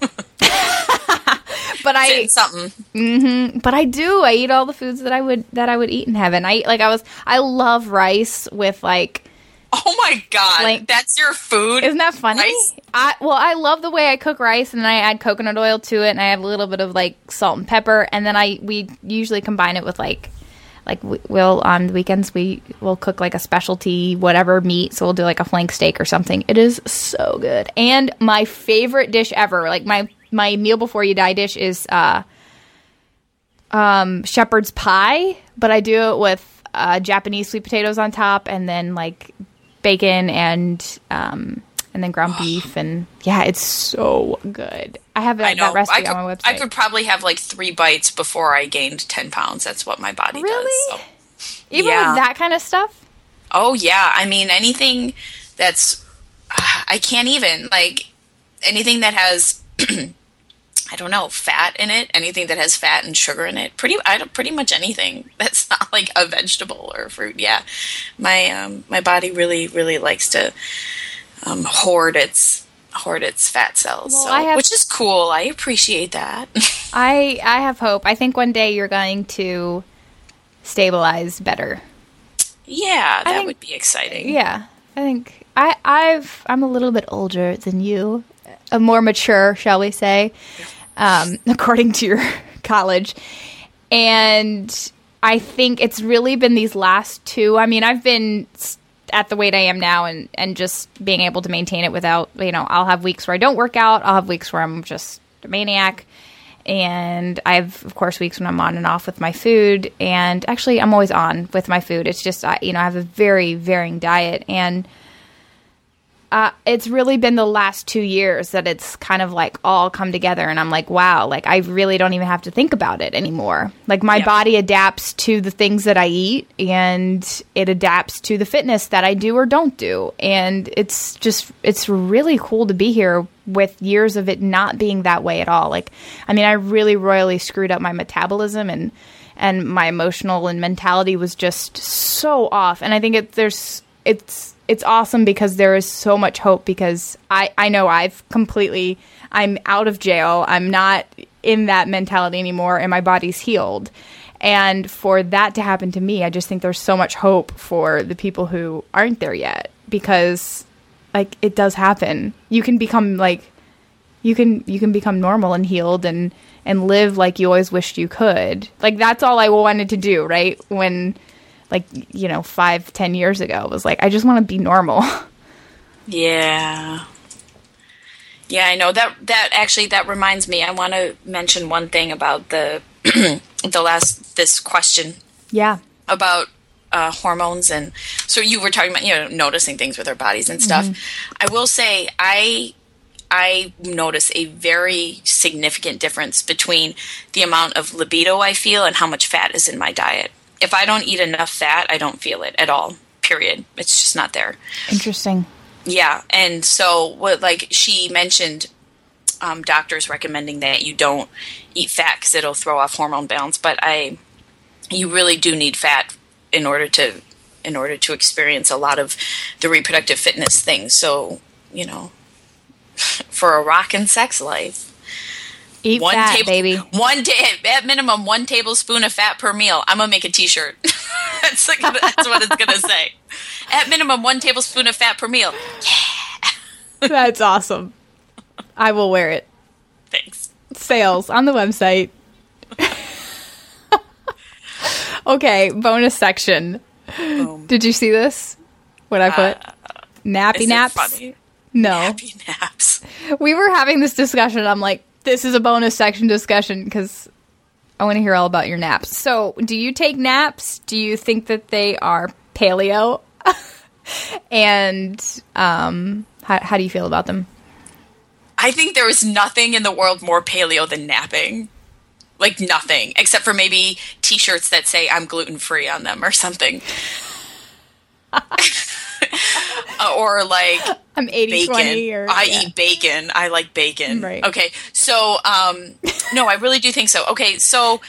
A: but I eat
B: something.
A: Mm-hmm, but I do. I eat all the foods that I would that I would eat in heaven. I eat, like I was. I love rice with like.
B: Oh my god, like, that's your food.
A: Isn't that funny? Rice? I well, I love the way I cook rice, and then I add coconut oil to it, and I add a little bit of like salt and pepper, and then I we usually combine it with like like we'll on the weekends we will cook like a specialty whatever meat. So we'll do like a flank steak or something. It is so good. And my favorite dish ever like my my meal before you die dish is uh um shepherd's pie but i do it with uh, japanese sweet potatoes on top and then like bacon and um and then ground beef and yeah, it's so good. I have that, I that recipe
B: could,
A: on my website.
B: I could probably have like three bites before I gained ten pounds. That's what my body
A: really? does. So. Even yeah. with that kind of stuff.
B: Oh yeah, I mean anything that's uh, I can't even like anything that has I don't know fat in it. Anything that has fat and sugar in it. Pretty I don't, pretty much anything that's not like a vegetable or fruit. Yeah, my um, my body really really likes to um, hoard its hoard its fat cells.
A: Well,
B: so,
A: have-
B: which is cool. I appreciate that.
A: I I have hope. I think one day you're going to stabilize better.
B: yeah, that
A: think-
B: would be exciting.
A: Yeah, I think I I've I'm a little bit older than you, a more mature, shall we say, um, according to your college, and I think it's really been these last two. I mean, I've been at the weight I am now, and and just being able to maintain it without you know, I'll have weeks where I don't work out. I'll have weeks where I'm just a maniac. And I have, of course, weeks when I'm on and off with my food. And actually, I'm always on with my food. It's just, I, you know, I have a very varying diet. And uh, it's really been the last two years that it's kind of like all come together and i'm like wow like i really don't even have to think about it anymore. Like my
B: Yeah.
A: body adapts to the things that i eat and it adapts to the fitness that i do or don't do. And it's just it's really cool to be here with years of it not being that way at all. Like i mean i really royally screwed up my metabolism and and my emotional and mentality was just so off. And i think it there's it's it's awesome because there is so much hope because I, I know I've completely I'm out of jail. I'm not in that mentality anymore and my body's healed. And for that to happen to me, I just think there's so much hope for the people who aren't there yet because like it does happen. You can become like you can you can become normal and healed and and live like you always wished you could. Like that's all I wanted to do, right? When like you know five ten years ago was like i just want to be normal
B: Yeah. Yeah, I know that that actually that reminds me. I want to mention one thing about the the last this question
A: yeah
B: about uh, hormones and so you were talking about you know noticing things with our bodies and stuff. I will say I I notice a very significant difference between the amount of libido I feel and how much fat is in my diet. If I don't eat enough fat, I don't feel it at all. Period. It's just not there.
A: interesting
B: Yeah, and so what like she mentioned um, doctors recommending that you don't eat fat because it'll throw off hormone balance. But I, you really do need fat in order to in order to experience a lot of the reproductive fitness things. So you know, for a rockin' sex life,
A: eat
B: one
A: fat
B: table,
A: baby
B: one day at minimum one tablespoon of fat per meal. I'm gonna make a T-shirt. that's like, that's what it's gonna say. At minimum one tablespoon of fat per meal. Yeah.
A: that's awesome i will wear it
B: Thanks.
A: sales on the website okay bonus section
B: Boom.
A: did you see this what i uh, put nappy
B: Is it
A: naps
B: funny?
A: no
B: Happy naps.
A: we were having this discussion. I'm like, this is a bonus section discussion because I want to hear all about your naps. So, do you take naps? Do you think that they are paleo? and um, how, how do you feel about them?
B: I think there is nothing in the world more paleo than napping. Like nothing, except for maybe T-shirts that say "I'm gluten free" on them or something, or like
A: I'm 80
B: bacon.
A: 20 or
B: I
A: yeah.
B: eat bacon. I like bacon.
A: Right.
B: Okay. So, um, no, I really do think so. Okay. So,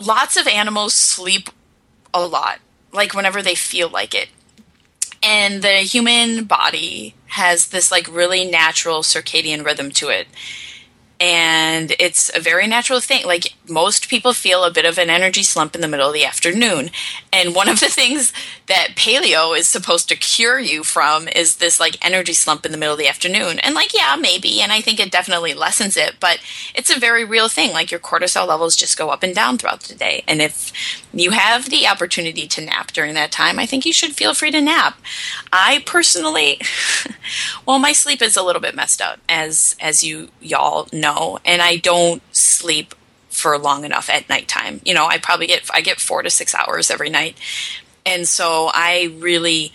B: lots of animals sleep a lot, like whenever they feel like it. And the human body has this like really natural circadian rhythm to it. And it's a very natural thing. Like most people feel a bit of an energy slump in the middle of the afternoon. And one of the things that paleo is supposed to cure you from is this like energy slump in the middle of the afternoon. And like, yeah, maybe. And I think it definitely lessens it, but it's a very real thing. Like your cortisol levels just go up and down throughout the day. And if you have the opportunity to nap during that time, I think you should feel free to nap. I personally, well, my sleep is a little bit messed up, as as you y'all know, and I don't sleep for long enough at nighttime. You know, I probably get I get four to six hours every night, and so I really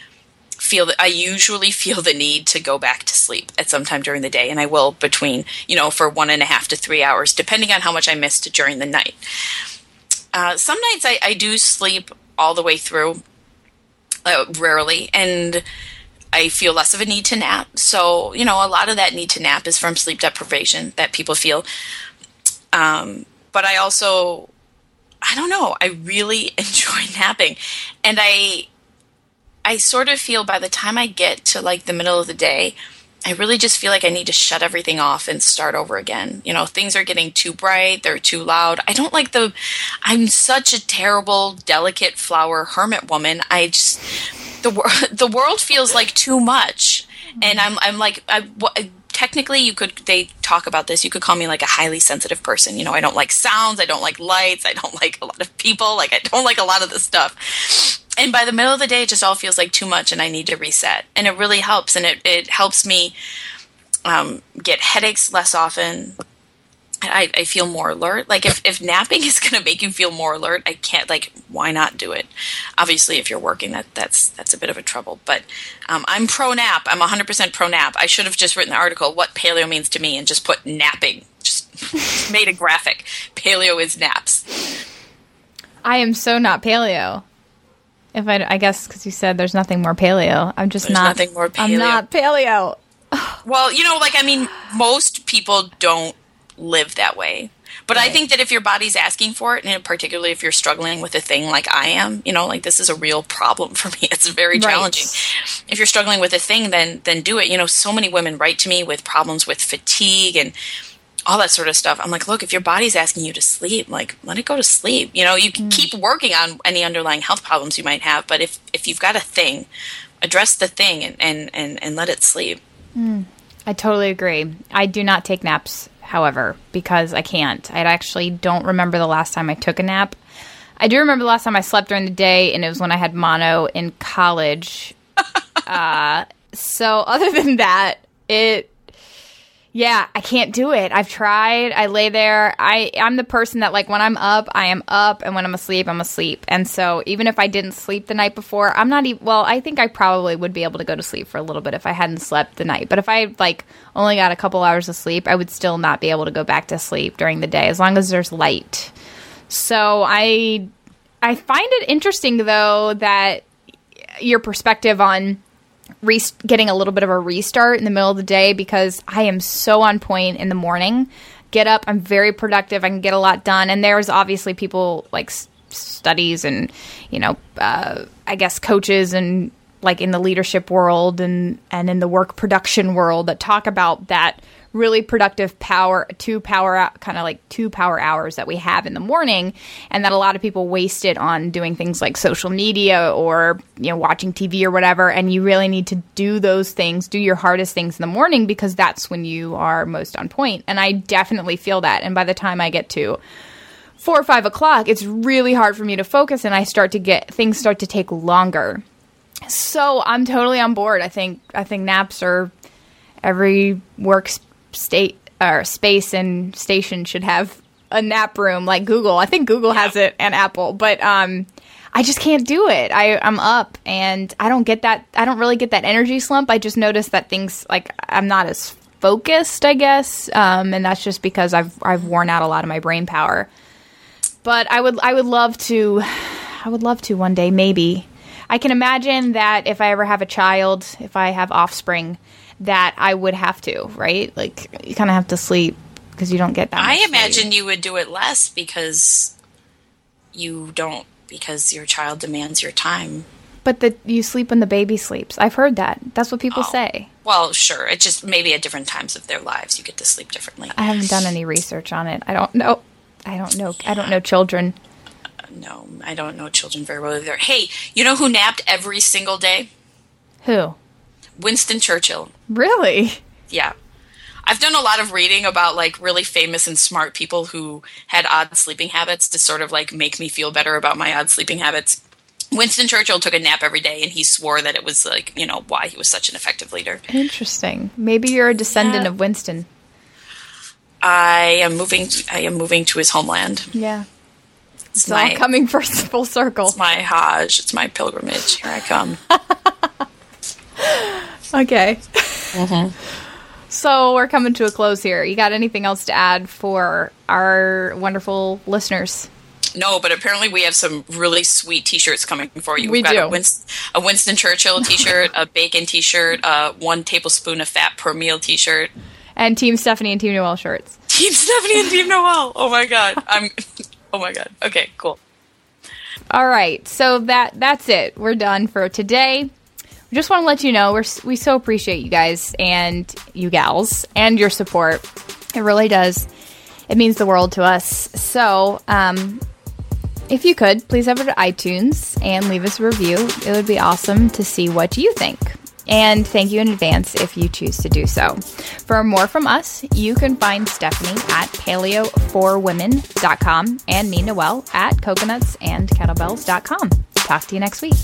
B: feel that I usually feel the need to go back to sleep at some time during the day, and I will between you know for one and a half to three hours, depending on how much I missed during the night. Uh, some nights I, I do sleep all the way through, uh, rarely, and I feel less of a need to nap. So, you know, a lot of that need to nap is from sleep deprivation that people feel. Um, but I also, I don't know, I really enjoy napping. And I, I sort of feel by the time I get to like the middle of the day, I really just feel like I need to shut everything off and start over again. You know, things are getting too bright, they're too loud. I don't like the I'm such a terrible delicate flower hermit woman. I just the the world feels like too much. And I'm I'm like I technically you could they talk about this you could call me like a highly sensitive person you know i don't like sounds i don't like lights i don't like a lot of people like i don't like a lot of this stuff and by the middle of the day, it just all feels like too much, and I need to reset. And it really helps, and it it helps me um, get headaches less often. I, I feel more alert. Like if, if napping is going to make you feel more alert, I can't like why not do it? Obviously, if you're working, that that's that's a bit of a trouble. But um, I'm pro nap. I'm 100% pro nap. I should have just written the article what paleo means to me and just put napping. Just made a graphic. Paleo is naps.
A: I am so not paleo. If I, I guess because you said there's nothing more paleo, I'm just
B: There's
A: not.
B: nothing more paleo.
A: I'm not paleo.
B: Well, you know, like I mean, most people don't live that way. But I think that if your body's asking for it, and particularly if you're struggling with a thing like I am, you know, like this is a real problem for me. It's very
A: Right.
B: challenging. If you're struggling with a thing, then then do it. You know, so many women write to me with problems with fatigue and all that sort of stuff. I'm like, look, if your body's asking you to sleep, like let it go to sleep. You know, you can keep working on any underlying health problems you might have, but if if you've got a thing, address the thing and and and, and let it sleep.
A: I totally agree. I do not take naps, however, because I can't. I actually don't remember the last time I took a nap. I do remember the last time I slept during the day, and it was when I had mono in college. uh, so, other than that, it. Yeah, I can't do it. I've tried. I lay there. I I'm the person that like when I'm up, I am up, and when I'm asleep, I'm asleep. And so even if I didn't sleep the night before, I'm not even. Well, I think I probably would be able to go to sleep for a little bit if I hadn't slept the night. But if I like only got a couple hours of sleep, I would still not be able to go back to sleep during the day as long as there's light. So I I find it interesting though that your perspective on re- getting a little bit of a restart in the middle of the day because I am so on point in the morning. Get up, I'm very productive. I can get a lot done, and there's obviously people like s- studies and you know, uh, I guess coaches and like in the leadership world and and in the work production world that talk about that really productive power two power kind of like two power hours that we have in the morning and that a lot of people waste it on doing things like social media or you know watching TV or whatever and you really need to do those things do your hardest things in the morning because that's when you are most on point and I definitely feel that and by the time I get to four or five o'clock, it's really hard for me to focus, and I start to get things start to take longer. So I'm totally on board. I think I think naps are every work s- state or space and station should have a nap room like Google. I think Google has it and Apple, but um, I just can't do it. I I'm up and I don't get that. I don't really get that energy slump. I just notice that things like I'm not as focused, I guess, um, and that's just because I've I've worn out a lot of my brain power but I would I would love to I would love to one day maybe. I can imagine that if I ever have a child, if I have offspring, that I would have to, right? Like you kind of have to sleep because you don't get that.
B: I
A: much sleep.
B: imagine you would do it less because you don't because your child demands your time.
A: but that you sleep when the baby sleeps. I've heard that. That's what people
B: Oh.
A: say.
B: Well, sure. It's just maybe at different times of their lives you get to sleep differently.
A: I haven't done any research on it. I don't know. I don't know. I don't know children.
B: No, I don't know children very well either. Hey, you know who napped every single day?
A: Who?
B: Winston Churchill.
A: Really?
B: Yeah. I've done a lot of reading about like really famous and smart people who had odd sleeping habits to sort of like make me feel better about my odd sleeping habits. Winston Churchill took a nap every day and he swore that it was like, you know, why he was such an effective leader.
A: Interesting. Maybe you're a descendant
B: Yeah.
A: of Winston.
B: I am moving I am moving to his homeland.
A: Yeah.
B: It's
A: It's all
B: my,
A: coming for full circle.
B: it's my Hajj, it's my pilgrimage. Here I come.
A: Okay. Mm-hmm. So we're coming to a close here. You got anything else to add for our wonderful listeners?
B: No, but apparently we have some really sweet T-shirts coming for you.
A: We
B: We've got
A: do.
B: A, Winston, a Winston Churchill T-shirt, a bacon T-shirt, a one tablespoon of fat per meal T-shirt.
A: And Team Stefani and Team Noelle shirts.
B: Team Stefani and Team Noelle. Oh my god, I'm. Oh my god. Okay, cool.
A: All right. So that that's it. We're done for today. Just want to let you know we're, we so appreciate you guys and you gals and your support. It really does. It means the world to us. So, um, if you could, please head over to iTunes and leave us a review. It would be awesome to see what you think. And thank you in advance if you choose to do so. For more from us, you can find Stefani at paleo4women.com and me, Noelle, at coconutsandkettlebells.com. Talk to you next week.